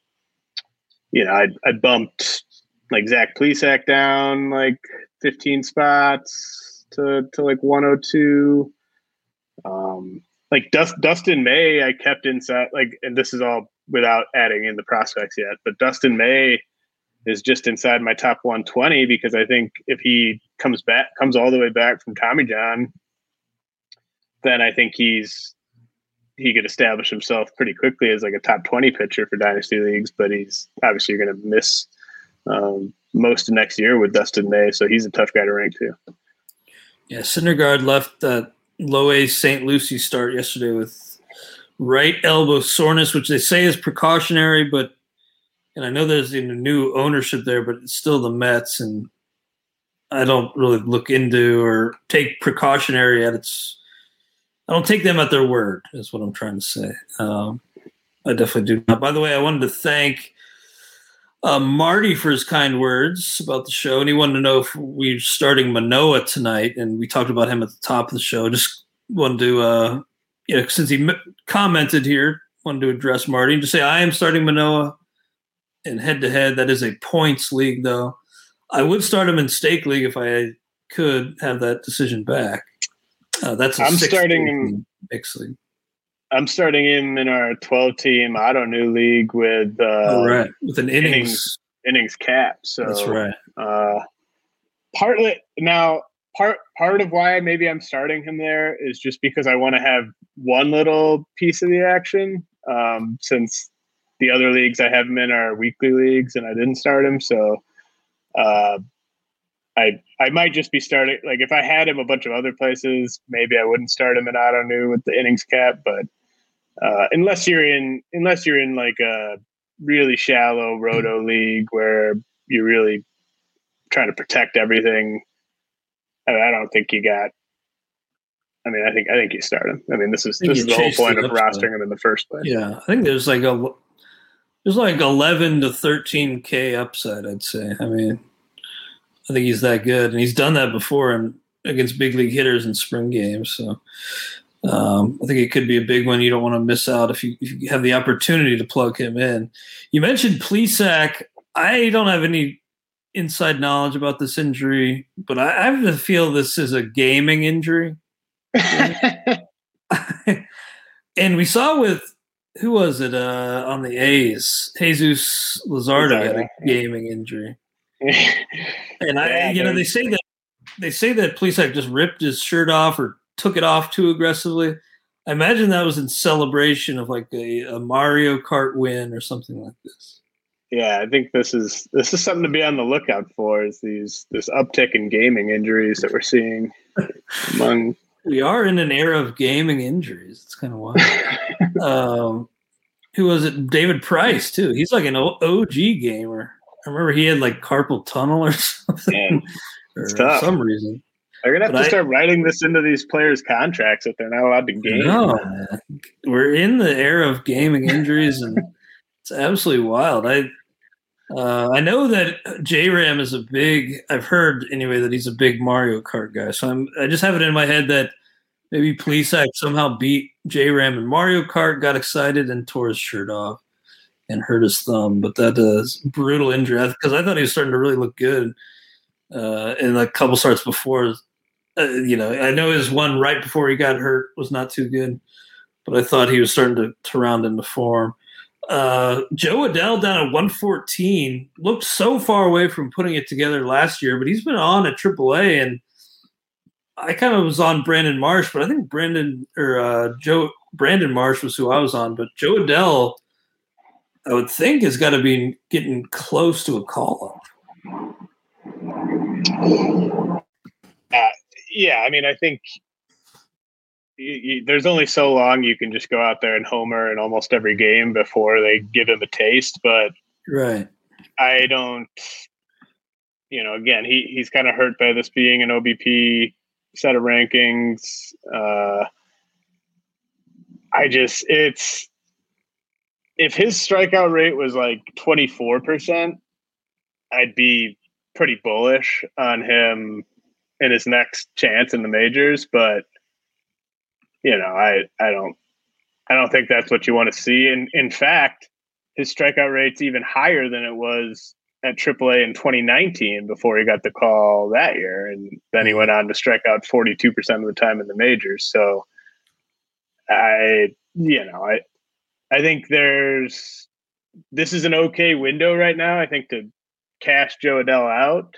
Speaker 2: you know, I I bumped like Zach Plesac down like 15 spots to, to like 102. Um, like Dust, Dustin May, I kept inside like, and this is all without adding in the prospects yet, but Dustin May is just inside my top 120 because I think if he comes back, comes all the way back from Tommy John, then I think he's he could establish himself pretty quickly as like a top 20 pitcher for dynasty leagues, but he's obviously going to miss um, most of next year with Dustin May. So he's a tough guy to rank too.
Speaker 1: Yeah, Syndergaard left that low A St. Lucie start yesterday with right elbow soreness, which they say is precautionary, but and I know there's know, new ownership there, but it's still the Mets, and I don't really look into or take precautionary at its. I don't take them at their word. Is what I'm trying to say. Um, I definitely do. Not. By the way, I wanted to thank uh, Marty for his kind words about the show, and he wanted to know if we're starting Manoah tonight, and we talked about him at the top of the show. Just wanted to, uh, you know, since he m- commented here, wanted to address Marty and just say I am starting Manoah in head to head. That is a points league, though. I would start him in stake league if I could have that decision back. Uh, that's a
Speaker 2: I'm starting in
Speaker 1: league.
Speaker 2: I'm starting him in our 12 team Ottoneu league with uh,
Speaker 1: oh, right. with an innings. innings
Speaker 2: innings cap. So
Speaker 1: that's right.
Speaker 2: Uh, partly now part part of why maybe I'm starting him there is just because I want to have one little piece of the action. Um, since the other leagues I have him in are weekly leagues and I didn't start him, so uh, I I might just be starting like if I had him a bunch of other places, maybe I wouldn't start him in Ottoneu with the innings cap, but uh, unless you're in unless you're in like a really shallow roto league where you're really trying to protect everything. I, mean, I don't think you got. I mean, I think I think you start him. I mean, this is this is the whole point of rostering him in the first place.
Speaker 1: Yeah, I think there's like a there's like 11 to 13 k upside. I'd say. I mean, I think he's that good, and he's done that before and against big league hitters in spring games. So um, I think it could be a big one. You don't want to miss out if you, if you have the opportunity to plug him in. You mentioned Plesac. I don't have any inside knowledge about this injury, but I, I have to feel this is a gaming injury. and we saw with who was it uh, on the A's? Jesus Luzardo had a gaming injury. and I, yeah, you know, they say that they say that Plesac just ripped his shirt off or took it off too aggressively. I imagine that was in celebration of like a, a Mario Kart win or something like this.
Speaker 2: yeah, I think this is this is something to be on the lookout for. Is these this uptick in gaming injuries that we're seeing among.
Speaker 1: We are in an era of gaming injuries. It's kind of wild. um, who was it? David Price too. He's like an OG gamer. I remember he had like carpal tunnel or something, or some reason.
Speaker 2: They're gonna have but to I, start writing this into these players' contracts that they're not allowed to game. No,
Speaker 1: we're in the era of gaming injuries, and it's absolutely wild. I uh, I know that J Ram is a big. I've heard anyway that he's a big Mario Kart guy. So I'm. I just have it in my head that maybe Plesac somehow beat J Ram in Mario Kart, got excited and tore his shirt off and hurt his thumb. But that is brutal injury because I thought he was starting to really look good uh, in a couple starts before. Uh, you know, I know his one right before he got hurt was not too good, but I thought he was starting to, to round into form. Uh, Jo Adell down at 114 looked so far away from putting it together last year, but he's been on at AAA, and I kind of was on Brandon Marsh, but I think Brandon or uh, Joe Brandon Marsh was who I was on, but Jo Adell, I would think, has got to be getting close to a call up.
Speaker 2: Uh, yeah, I mean, I think you, you, there's only so long you can just go out there and homer in almost every game before they give him a taste. But
Speaker 1: right,
Speaker 2: I don't. You know, again, he he's kind of hurt by this being an OBP set of rankings. Uh, I just it's if his strikeout rate was like 24%, I'd be pretty bullish on him in his next chance in the majors, but you know, I I don't I don't think that's what you want to see. And in fact, his strikeout rate's even higher than it was at AAA in 2019 before he got the call that year, and then he mm-hmm. went on to strike out 42 percent of the time in the majors. So, I you know I I think there's this is an okay window right now. I think to cash Jo Adell out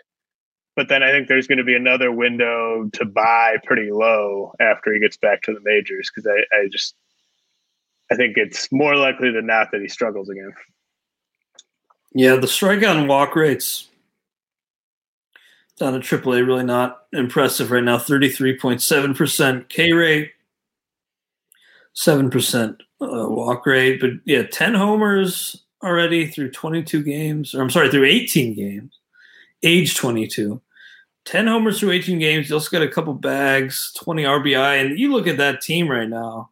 Speaker 2: but then I think there's going to be another window to buy pretty low after he gets back to the majors because I, I just I think it's more likely than not that he struggles again.
Speaker 1: Yeah, the strikeout and walk rates down at AAA really not impressive right now. Thirty-three point seven percent K rate, seven percent uh, walk rate, but yeah, ten homers already through twenty-two games. Or I'm sorry, through eighteen games age 22. 10 homers through 18 games. He also got a couple bags, 20 RBI. And you look at that team right now.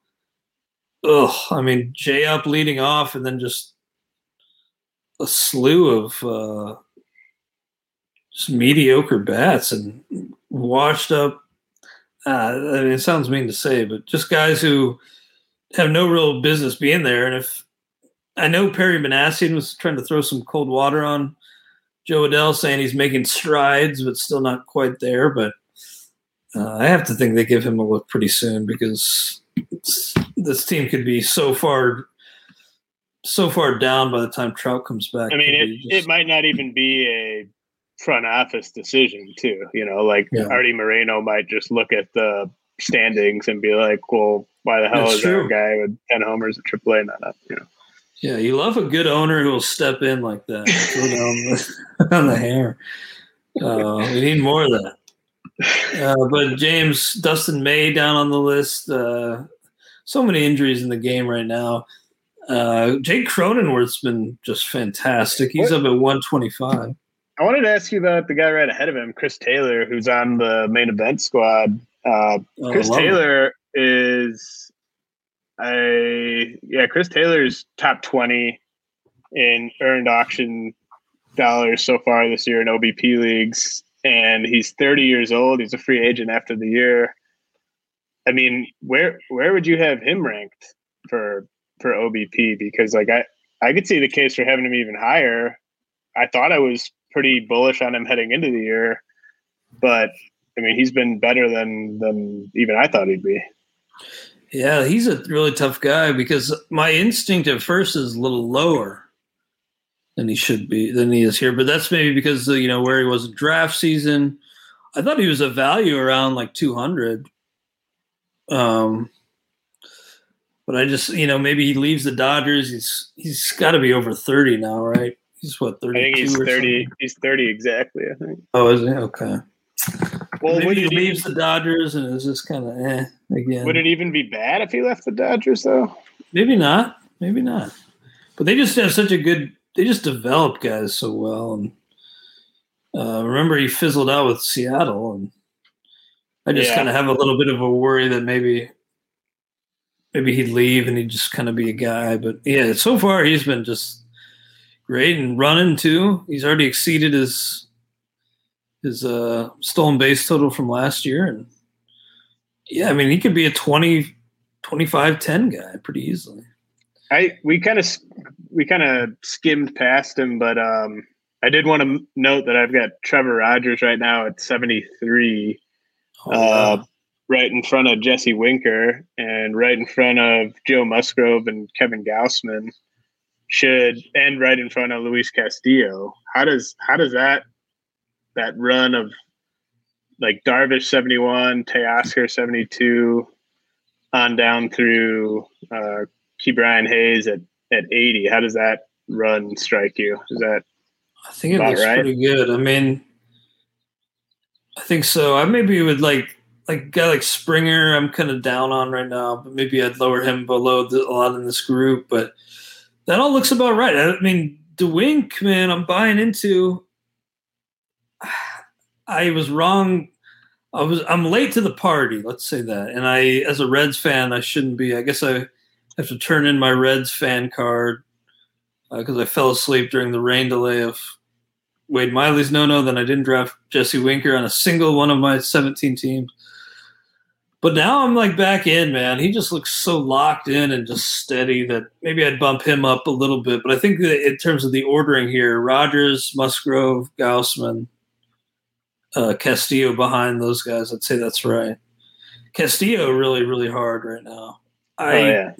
Speaker 1: Ugh. I mean, Jay up leading off and then just a slew of uh, just mediocre bats and washed up. Uh, I mean, it sounds mean to say, but just guys who have no real business being there. And if I know Perry Minasian was trying to throw some cold water on Jo Adell saying he's making strides, but still not quite there. But uh, I have to think they give him a look pretty soon because this team could be so far, so far down by the time Trout comes back.
Speaker 2: I mean, it, just... it might not even be a front office decision, too. You know, like yeah. Arte Moreno might just look at the standings and be like, "Well, why the hell That's is true. there a guy with ten homers at AAA not up?" You know.
Speaker 1: Yeah, you love a good owner who will step in like that, down the, on the hammer. Uh, we need more of that. Uh, but James, Dustin May down on the list. Uh, so many injuries in the game right now. Uh, Jake Cronenworth's been just fantastic. He's what? up at 125.
Speaker 2: I wanted to ask you about the guy right ahead of him, Chris Taylor, who's on the main event squad. Uh, oh, Chris Taylor. Is I yeah, Chris Taylor's top twenty in earned auction dollars so far this year in OBP leagues, and he's thirty years old. He's a free agent after the year. I mean, where where would you have him ranked for for OBP? Because like I I could see the case for having him even higher. I thought I was pretty bullish on him heading into the year, but I mean he's been better than than even I thought he'd be.
Speaker 1: Yeah, he's a really tough guy because my instinct at first is a little lower than he should be than he is here. But that's maybe because you know where he was in draft season. I thought he was a value around like 200. Um, but I just you know maybe he leaves the Dodgers. He's he's got to be over 30 now, right? He's what
Speaker 2: I
Speaker 1: thirty.
Speaker 2: think he's thirty. He's thirty exactly. I think.
Speaker 1: Oh, is he okay?
Speaker 2: Well,
Speaker 1: Maybe
Speaker 2: would
Speaker 1: he leaves
Speaker 2: even,
Speaker 1: the Dodgers and is just kind of eh again.
Speaker 2: would it even be bad if he left the Dodgers though?
Speaker 1: Maybe not. Maybe not. But they just have such a good. They just develop guys so well. And uh, remember, he fizzled out with Seattle, and I just
Speaker 2: Yeah.
Speaker 1: kind of have a little bit of a worry that maybe, maybe he'd leave and he'd just kind of be a guy. But yeah, so far he's been just great and running too. He's already exceeded his his uh, stolen base total from last year, and yeah, I mean he could be a 20, 25, 10 guy pretty easily.
Speaker 2: I we kind of we kind of skimmed past him, but um, I did want to note that I've got Trevor Rogers right now at seventy three.
Speaker 1: Oh,
Speaker 2: uh,
Speaker 1: wow.
Speaker 2: right in front of Jesse Winker and right in front of Joe Musgrove and Kevin Gausman should and right in front of Luis Castillo. How does how does that that run of like Darvish seventy one, Teoscar seventy two, on down through uh, Ke'Bryan Hayes at at eighty? How does that run strike you? Is that
Speaker 1: I think it looks
Speaker 2: right.
Speaker 1: pretty good. I mean, I think so. I maybe would like like guy like Springer. I'm kind of down on right now, but maybe I'd lower him below the, a lot in this group. But that all looks about right. I mean, DeWink, man, I'm buying into. I was wrong. I was I'm late to the party. Let's say that. And I, as a Reds fan, I shouldn't be. I guess I have to turn in my Reds fan card uh, because I fell asleep during the rain delay of Wade Miley's no no. Then I didn't draft Jesse Winker on a single one of my 17 teams. But now I'm like back in, man. He just looks so locked in and just steady that maybe I'd bump him up a little bit. But I think that in terms of the ordering here, Rogers, Musgrove, Gausman, uh, Castillo behind those guys, I'd say that's right. Castillo really, really hard right now. I,
Speaker 2: oh yeah.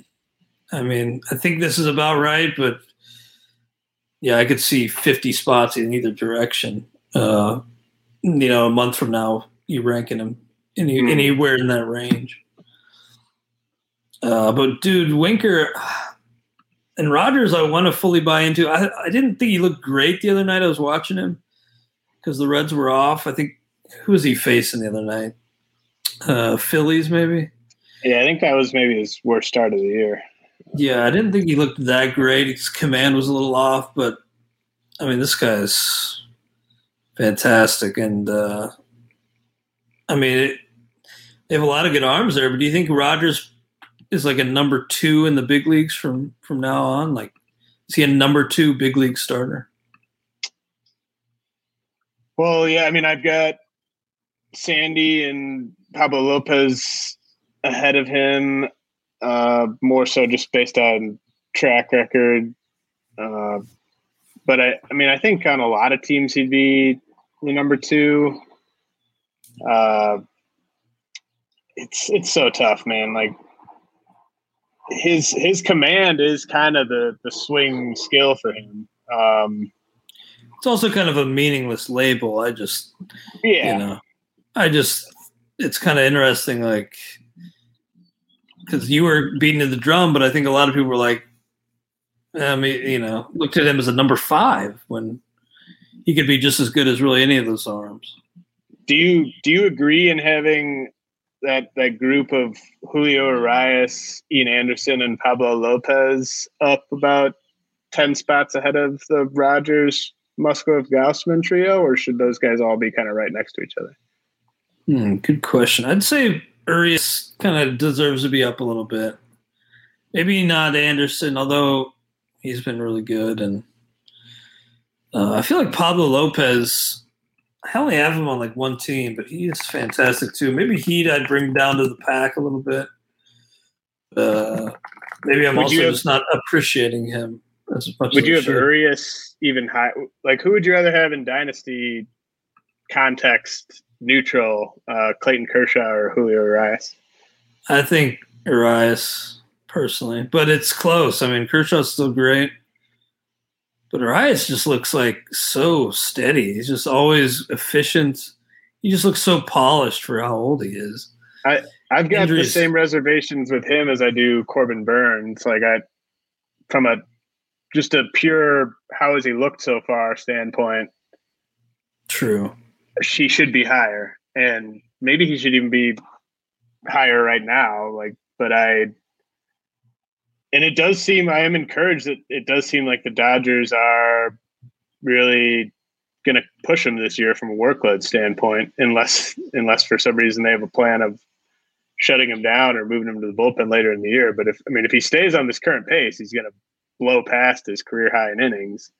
Speaker 1: I mean, I think this is about right, but yeah, I could see 50 spots in either direction. Uh, you know, a month from now, you ranking him any,
Speaker 2: Hmm.
Speaker 1: anywhere in that range. Uh, but dude, Winker and Rogers, I want to fully buy into. I, I didn't think he looked great the other night. I was watching him because the Reds were off. I think who was he facing the other night? Uh, Phillies, maybe.
Speaker 2: Yeah, I think that was maybe his worst start of the year.
Speaker 1: Yeah, I didn't think he looked that great. His command was a little off, but I mean, this guy's fantastic. And uh, I mean, it, they have a lot of good arms there. But do you think Rogers is like a number two in the big leagues from from now on? Like, is he a number two big league starter?
Speaker 2: Well, yeah, I mean, I've got Sandy and Pablo Lopez ahead of him, uh, more so just based on track record. Uh, but I, I mean, I think on a lot of teams he'd be the number two. Uh, it's it's so tough, man. Like his his command is kind of the the swing skill for him. Um,
Speaker 1: It's also kind of a meaningless label. I just
Speaker 2: yeah,
Speaker 1: you know i just it's kind of interesting like because you were beating to the drum but i think a lot of people were like i mean you know looked at him as a number five when he could be just as good as really any of those arms.
Speaker 2: Do you do you agree in having that that group of Julio Urias, Ian Anderson, and Pablo Lopez up about ten spots ahead of the Rogers Musgrove Gausman trio, or should those guys all be kind of right next to each other?
Speaker 1: Hmm, good question i'd say urias kind of deserves to be up a little bit maybe not anderson although he's been really good and uh, i feel like pablo lopez I only have him on like one team, but he is fantastic too. Maybe Heat I'd bring down to the pack a little bit. Uh, maybe I'm
Speaker 2: Would
Speaker 1: also
Speaker 2: have-
Speaker 1: just not appreciating him.
Speaker 2: Would you have
Speaker 1: should.
Speaker 2: Urias even high? Like, who would you rather have in dynasty context neutral, uh, Clayton Kershaw or Julio Urias?
Speaker 1: I think Urias personally, but it's close. I mean, Kershaw's still great, but Urias just looks like so steady. He's just always efficient. He just looks so polished for how old he is.
Speaker 2: I I've got the same reservations with him as I do Corbin Burnes. Like I, from a just a pure how has he looked so far standpoint.
Speaker 1: True.
Speaker 2: She should be higher, and maybe he should even be higher right now. Like, but I, and it does seem I am encouraged that it does seem like the Dodgers are really going to push him this year from a workload standpoint, unless unless for some reason they have a plan of shutting him down or moving him to the bullpen later in the year. But if I mean if he stays on this current pace, he's going to blow past his career high in innings.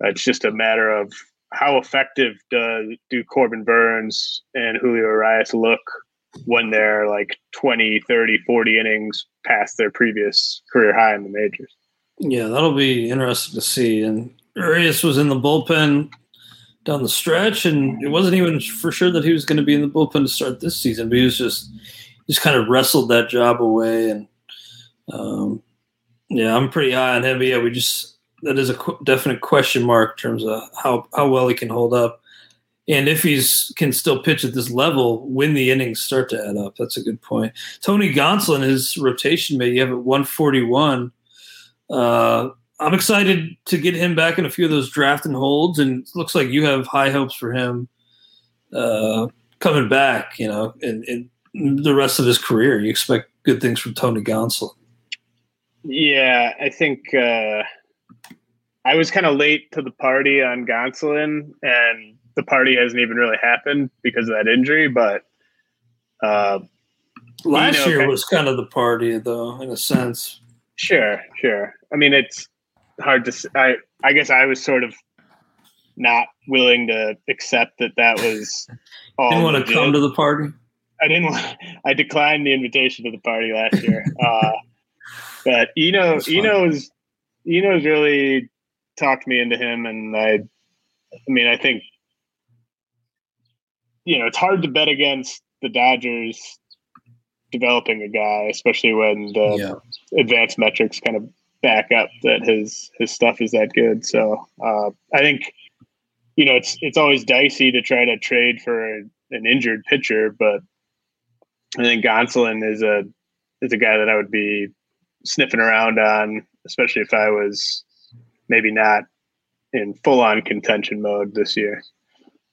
Speaker 2: It's just a matter of how effective do do Corbin Burnes and Julio Urias look when they're like 20, 30, 40 innings past their previous career high in the majors.
Speaker 1: Yeah, that'll be interesting to see. And Urias was in the bullpen down the stretch, and it wasn't even for sure that he was going to be in the bullpen to start this season, but he was just just kind of wrestled that job away. And um, yeah, I'm pretty high on him. But yeah, we just that is a qu- definite question mark in terms of how how well he can hold up, and if he's can still pitch at this level when the innings start to add up. That's a good point. Tony Gonsolin, his rotation mate, you have at 141. Uh, I'm excited to get him back in a few of those draft and holds, and looks like you have high hopes for him uh, coming back. You know, in, in the rest of his career, you expect good things from Tony Gonsolin.
Speaker 2: Yeah, I think uh, I was kind of late to the party on Gonsolin, and the party hasn't even really happened because of that injury. But uh,
Speaker 1: last you know, year was kind of the party, though, in a sense.
Speaker 2: Sure, sure. I mean, it's hard to. I I guess I was sort of not willing to accept that that was.
Speaker 1: All didn't want to come to the party.
Speaker 2: I didn't. Want, I declined the invitation to the party last year. uh, but Eno, Eno's, Eno's really talked me into him, and I. I mean, I think. You know, it's hard to bet against the Dodgers developing a guy, especially when the yeah. advanced metrics kind of back up that his his stuff is that good. So uh, I think you know it's it's always dicey to try to trade for a, an injured pitcher, but I think Gonsolin is a is a guy that I would be sniffing around on, especially if I was maybe not in full on contention mode this year.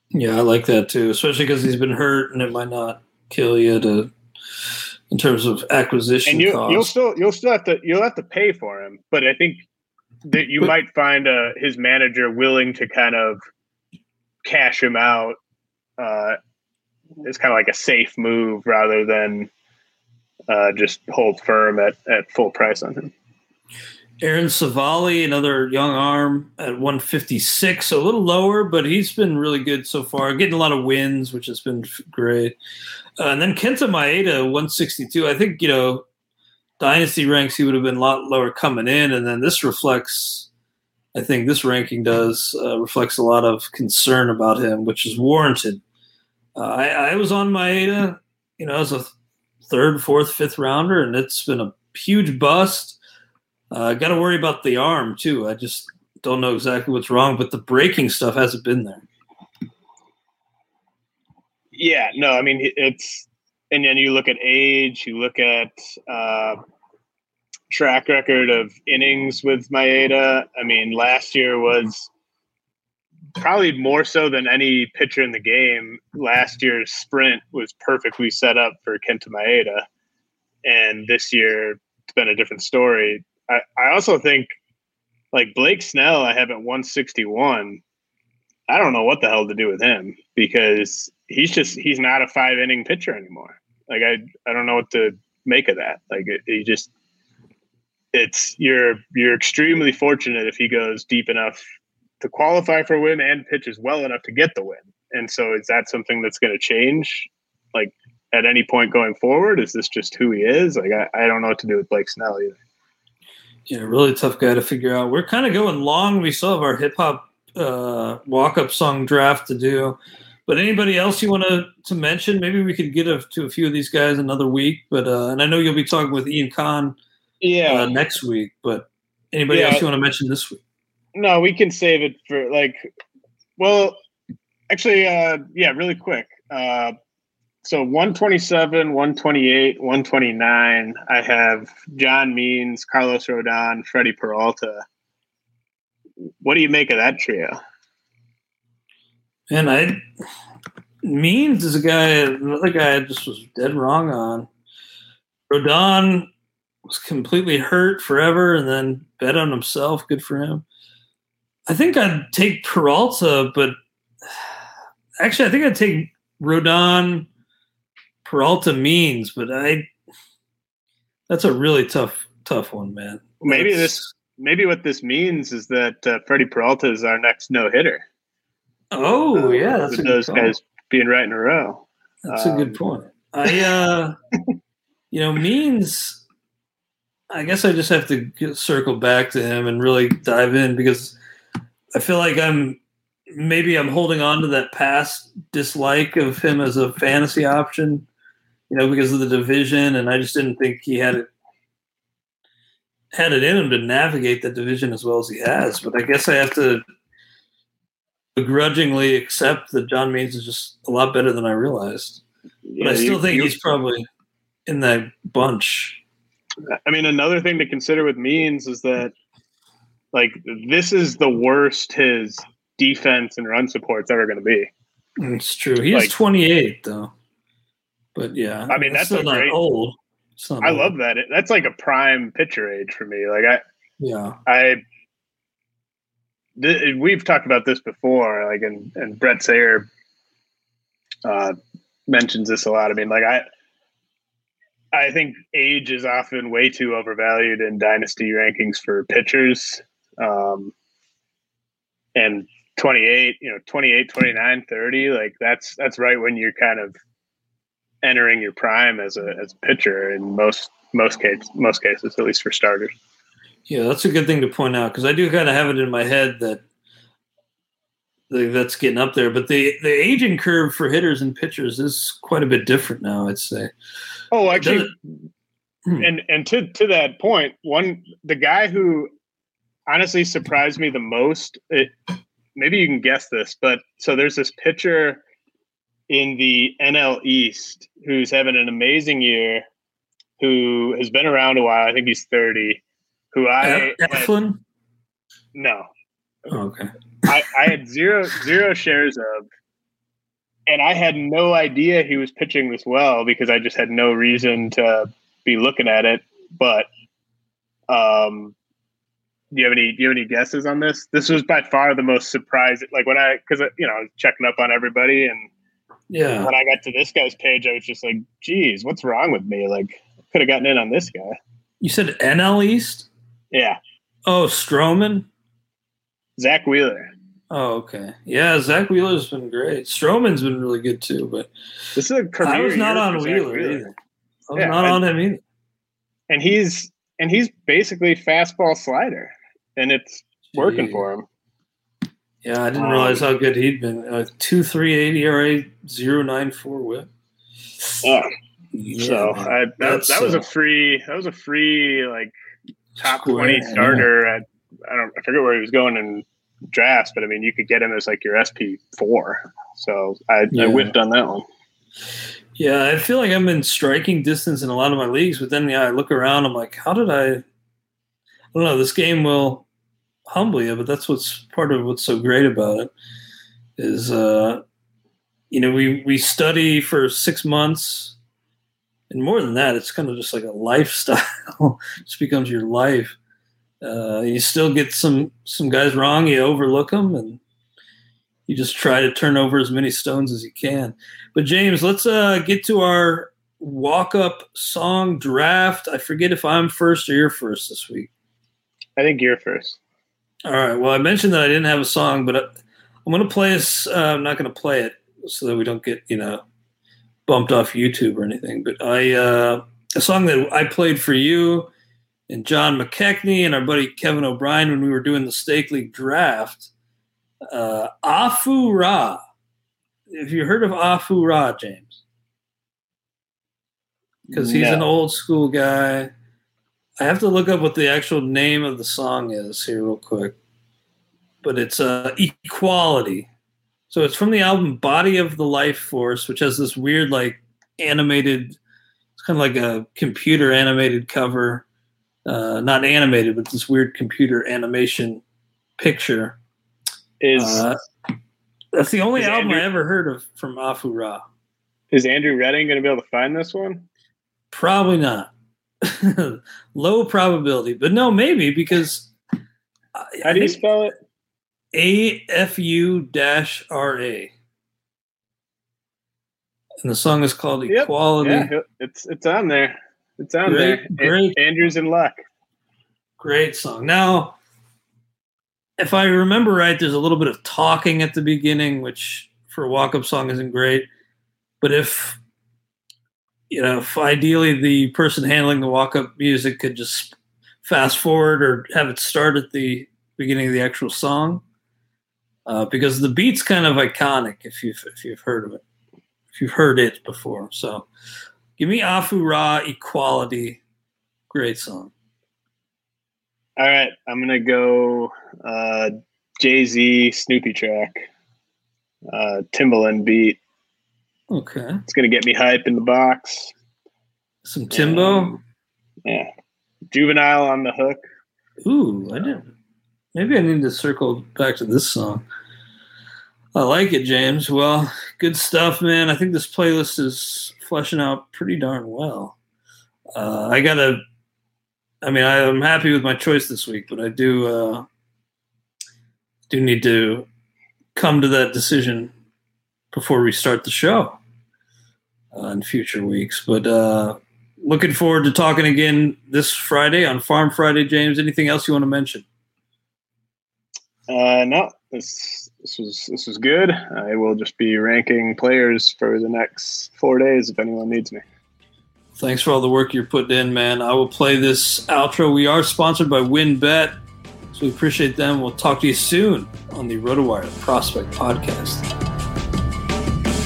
Speaker 1: Yeah, I like that too, especially because he's been hurt and it might not kill you to in terms of acquisition
Speaker 2: and you,
Speaker 1: costs.
Speaker 2: You'll still you'll still have to you'll have to pay for him, but I think that you but, might find uh, his manager willing to kind of cash him out. Uh, it's kind of like a safe move rather than uh, just hold firm at, at full price on him.
Speaker 1: Aaron Civale, another young arm at 156, a little lower, but he's been really good so far. Getting a lot of wins, which has been great. Uh, and then Kenta Maeda, 162. I think, you know, dynasty ranks, he would have been a lot lower coming in. And then this reflects, I think this ranking does, uh, reflects a lot of concern about him, which is warranted. Uh, I, I was on Maeda, you know, as a third, fourth, fifth rounder, and it's been a huge bust uh, Got to worry about the arm too. I just don't know exactly what's wrong, but the breaking stuff hasn't been there.
Speaker 2: Yeah, no, I mean it's, and then you look at age, you look at uh, track record of innings with Maeda. I mean, last year was probably more so than any pitcher in the game. Last year's sprint was perfectly set up for Kenta Maeda, and this year it's been a different story. I, I also think like Blake Snell, I have at 161. I don't know what the hell to do with him because he's just he's not a five inning pitcher anymore. Like I I don't know what to make of that. Like he just it's you're you're extremely fortunate if he goes deep enough to qualify for a win and pitches well enough to get the win. And so is that something that's going to change like at any point going forward? Is this just who he is? Like I, I don't know what to do with Blake Snell either
Speaker 1: yeah, really tough guy to figure out. We're kind of going long. We still have our hip hop uh, walk up song draft to do. But anybody else you want to, to mention? Maybe we could get a, to a few of these guys another week. But uh, and I know you'll be talking with Ian Kahn,
Speaker 2: yeah,
Speaker 1: uh, next week. But anybody yeah. else you want to mention this week?
Speaker 2: No, we can save it for like. Well, actually, uh, yeah, really quick. Uh, so 127, 128, 129, I have John Means, Carlos Rodon, Freddie Peralta. what do you make of that trio?
Speaker 1: And I Means is a guy, another guy I just was dead wrong on. Rodon was completely hurt forever and then bet on himself. Good for him. I think I'd take Peralta, but actually, I think I'd take Rodon, Peralta Means, but I. That's a really tough, tough one, man.
Speaker 2: Maybe that's, this, maybe what this means is that uh, Freddie Peralta is our next no hitter.
Speaker 1: Oh uh, yeah, that's
Speaker 2: those guys being right in a row.
Speaker 1: That's um, a good um, point. I, uh, you know, means. I guess I just have to circle back to him and really dive in because I feel like I'm maybe I'm holding on to that past dislike of him as a fantasy option, you know, because of the division, and I just didn't think he had it had it in him to navigate that division as well as he has. But I guess I have to begrudgingly accept that John Means is just a lot better than I realized. Yeah, but I still you, think you, he's probably in that bunch.
Speaker 2: I mean, another thing to consider with Means is that, like, this is the worst his defense and run support's ever going to be.
Speaker 1: It's true. He's like, 28 though. But yeah,
Speaker 2: I mean that's, that's not great, old. Not I old. love that. That's like a prime pitcher age for me. Like I,
Speaker 1: yeah,
Speaker 2: I th- we've talked about this before, like, and, and Bret Sayre uh, mentions this a lot. I mean, like, I, I think age is often way too overvalued in dynasty rankings for pitchers. Um, and 28, you know, 28, 29, 30, like that's, that's right when you're kind of entering your prime as a, as a pitcher in most, most cases, most cases, at least for starters.
Speaker 1: Yeah, that's a good thing to point out because I do kind of have it in my head that that's getting up there. But the the aging curve for hitters and pitchers is quite a bit different now. I'd say.
Speaker 2: Oh, actually, hmm. and and to to that point, one the guy who honestly surprised me the most. It, maybe you can guess this, but so there's this pitcher in the NL East who's having an amazing year, who has been around a while. I think he's thirty who I
Speaker 1: Eflin?
Speaker 2: no.
Speaker 1: Oh, okay.
Speaker 2: I, I had zero zero shares of, and I had no idea he was pitching this well because I just had no reason to be looking at it. But, um, do you have any do you have any guesses on this? This was by far the most surprising. Like when I because uh, you know I was checking up on everybody and
Speaker 1: yeah,
Speaker 2: when I got to this guy's page, I was just like, "Geez, what's wrong with me? Like, could have gotten in on this guy."
Speaker 1: You said NL East.
Speaker 2: Yeah.
Speaker 1: Oh, Stroman.
Speaker 2: Zack Wheeler.
Speaker 1: Oh, okay. Yeah, Zack Wheeler's been great. Stroman's been really good too, but
Speaker 2: this is a career.
Speaker 1: I was not on Wheeler, Wheeler, either. I was yeah, not I, on him either.
Speaker 2: And he's and he's basically fastball slider, and it's working for him.
Speaker 1: Yeah, I didn't um, realize how good he'd been. Uh, two three eight ERA, zero nine four whip.
Speaker 2: Yeah. yeah so I, that, that was uh, a free. That was a free like top Square, twenty starter. At, I don't. I forget where he was going in drafts, but I mean, you could get him as like your SP four. So I, yeah. I whiffed on that one.
Speaker 1: Yeah, I feel like I'm in striking distance in a lot of my leagues, but then yeah, I look around, I'm like, how did I? I don't know. This game will humble you, but that's what's part of what's so great about it. Is uh, you know, we we study for six months, and more than that, it's kind of just like a lifestyle. it just becomes your life. Uh, you still get some some guys wrong. You overlook them, and you just try to turn over as many stones as you can. But James, let's uh, get to our walk up song draft. I forget if I'm first or you're first this week.
Speaker 2: I think you're first.
Speaker 1: All right. Well, I mentioned that I didn't have a song, but I, am going to play this. Uh, I'm not going to play it so that we don't get you know bumped off YouTube or anything. But I uh, a song that I played for you and John McKechnie and our buddy Kevin O'Brien when we were doing the Stake League draft. Uh, Afu Ra. Have you heard of Afu Ra, James? Because he's no. an old school guy. I have to look up what the actual name of the song is here, real quick. But it's uh, Equality. So it's from the album Body of the Life Force, which has this weird, like, animated, it's kind of like a computer animated cover uh, not animated, but this weird computer animation picture.
Speaker 2: Is
Speaker 1: Uh, that's the only album I ever heard of from Afu Ra.
Speaker 2: is Andrew Redding going to be able to find this one?
Speaker 1: Probably not. Low probability, but no, maybe because I,
Speaker 2: How do you spell it?
Speaker 1: A F U dash R A. And the song is called
Speaker 2: Yep.
Speaker 1: Equality.
Speaker 2: Yeah, it's it's on there. It's on
Speaker 1: Great,
Speaker 2: there.
Speaker 1: great.
Speaker 2: Andrew's in luck.
Speaker 1: Great song. Now, if I remember right, there's a little bit of talking at the beginning, which for a walk up song isn't great. But if, you know, if ideally the person handling the walk up music could just fast forward or have it start at the beginning of the actual song, uh, because the beat's kind of iconic if you've, if you've heard of it, if you've heard it before. So give me Afu Ra Equality. Great song.
Speaker 2: All right, I'm gonna go uh, Jay Z Snoopy track, uh, Timbaland beat.
Speaker 1: Okay.
Speaker 2: It's gonna get me hype in the box.
Speaker 1: Some Timbo.
Speaker 2: Um, yeah, Juvenile on the hook.
Speaker 1: Ooh, I didn't. Maybe I need to circle back to this song. I like it, James. Well, good stuff, man. I think this playlist is fleshing out pretty darn well. Uh, I gotta. I mean, I, I'm happy with my choice this week, but I do uh, do need to come to that decision before we start the show uh, in future weeks. But uh, looking forward to talking again this Friday on Farm Friday, James. Anything else you want to mention?
Speaker 2: Uh, no, this this was this was good. I will just be ranking players for the next four days if anyone needs me.
Speaker 1: Thanks for all the work you're putting in, man. I will play this outro. We are sponsored by WinBet, so we appreciate them. We'll talk to you soon on the RotoWire Prospect Podcast.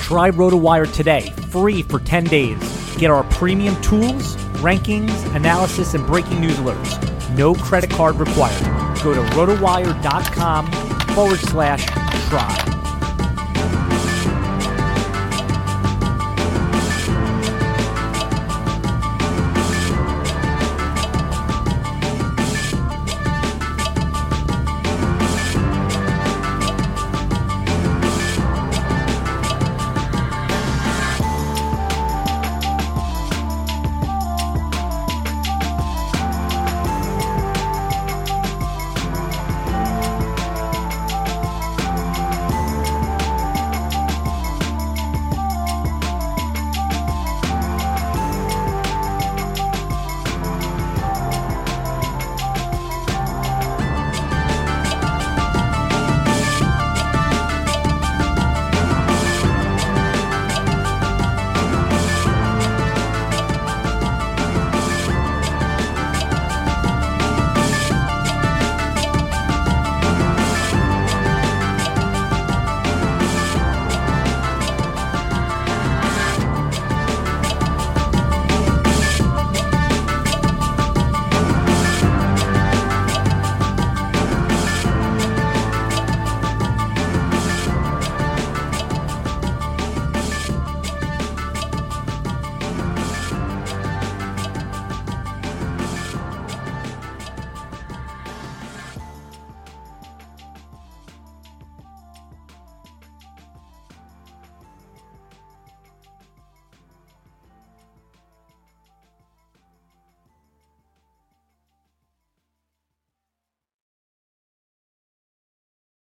Speaker 5: Try RotoWire today, free for 10 days. Get our premium tools, rankings, analysis, and breaking news alerts. No credit card required. Go to rotowire.com forward slash try.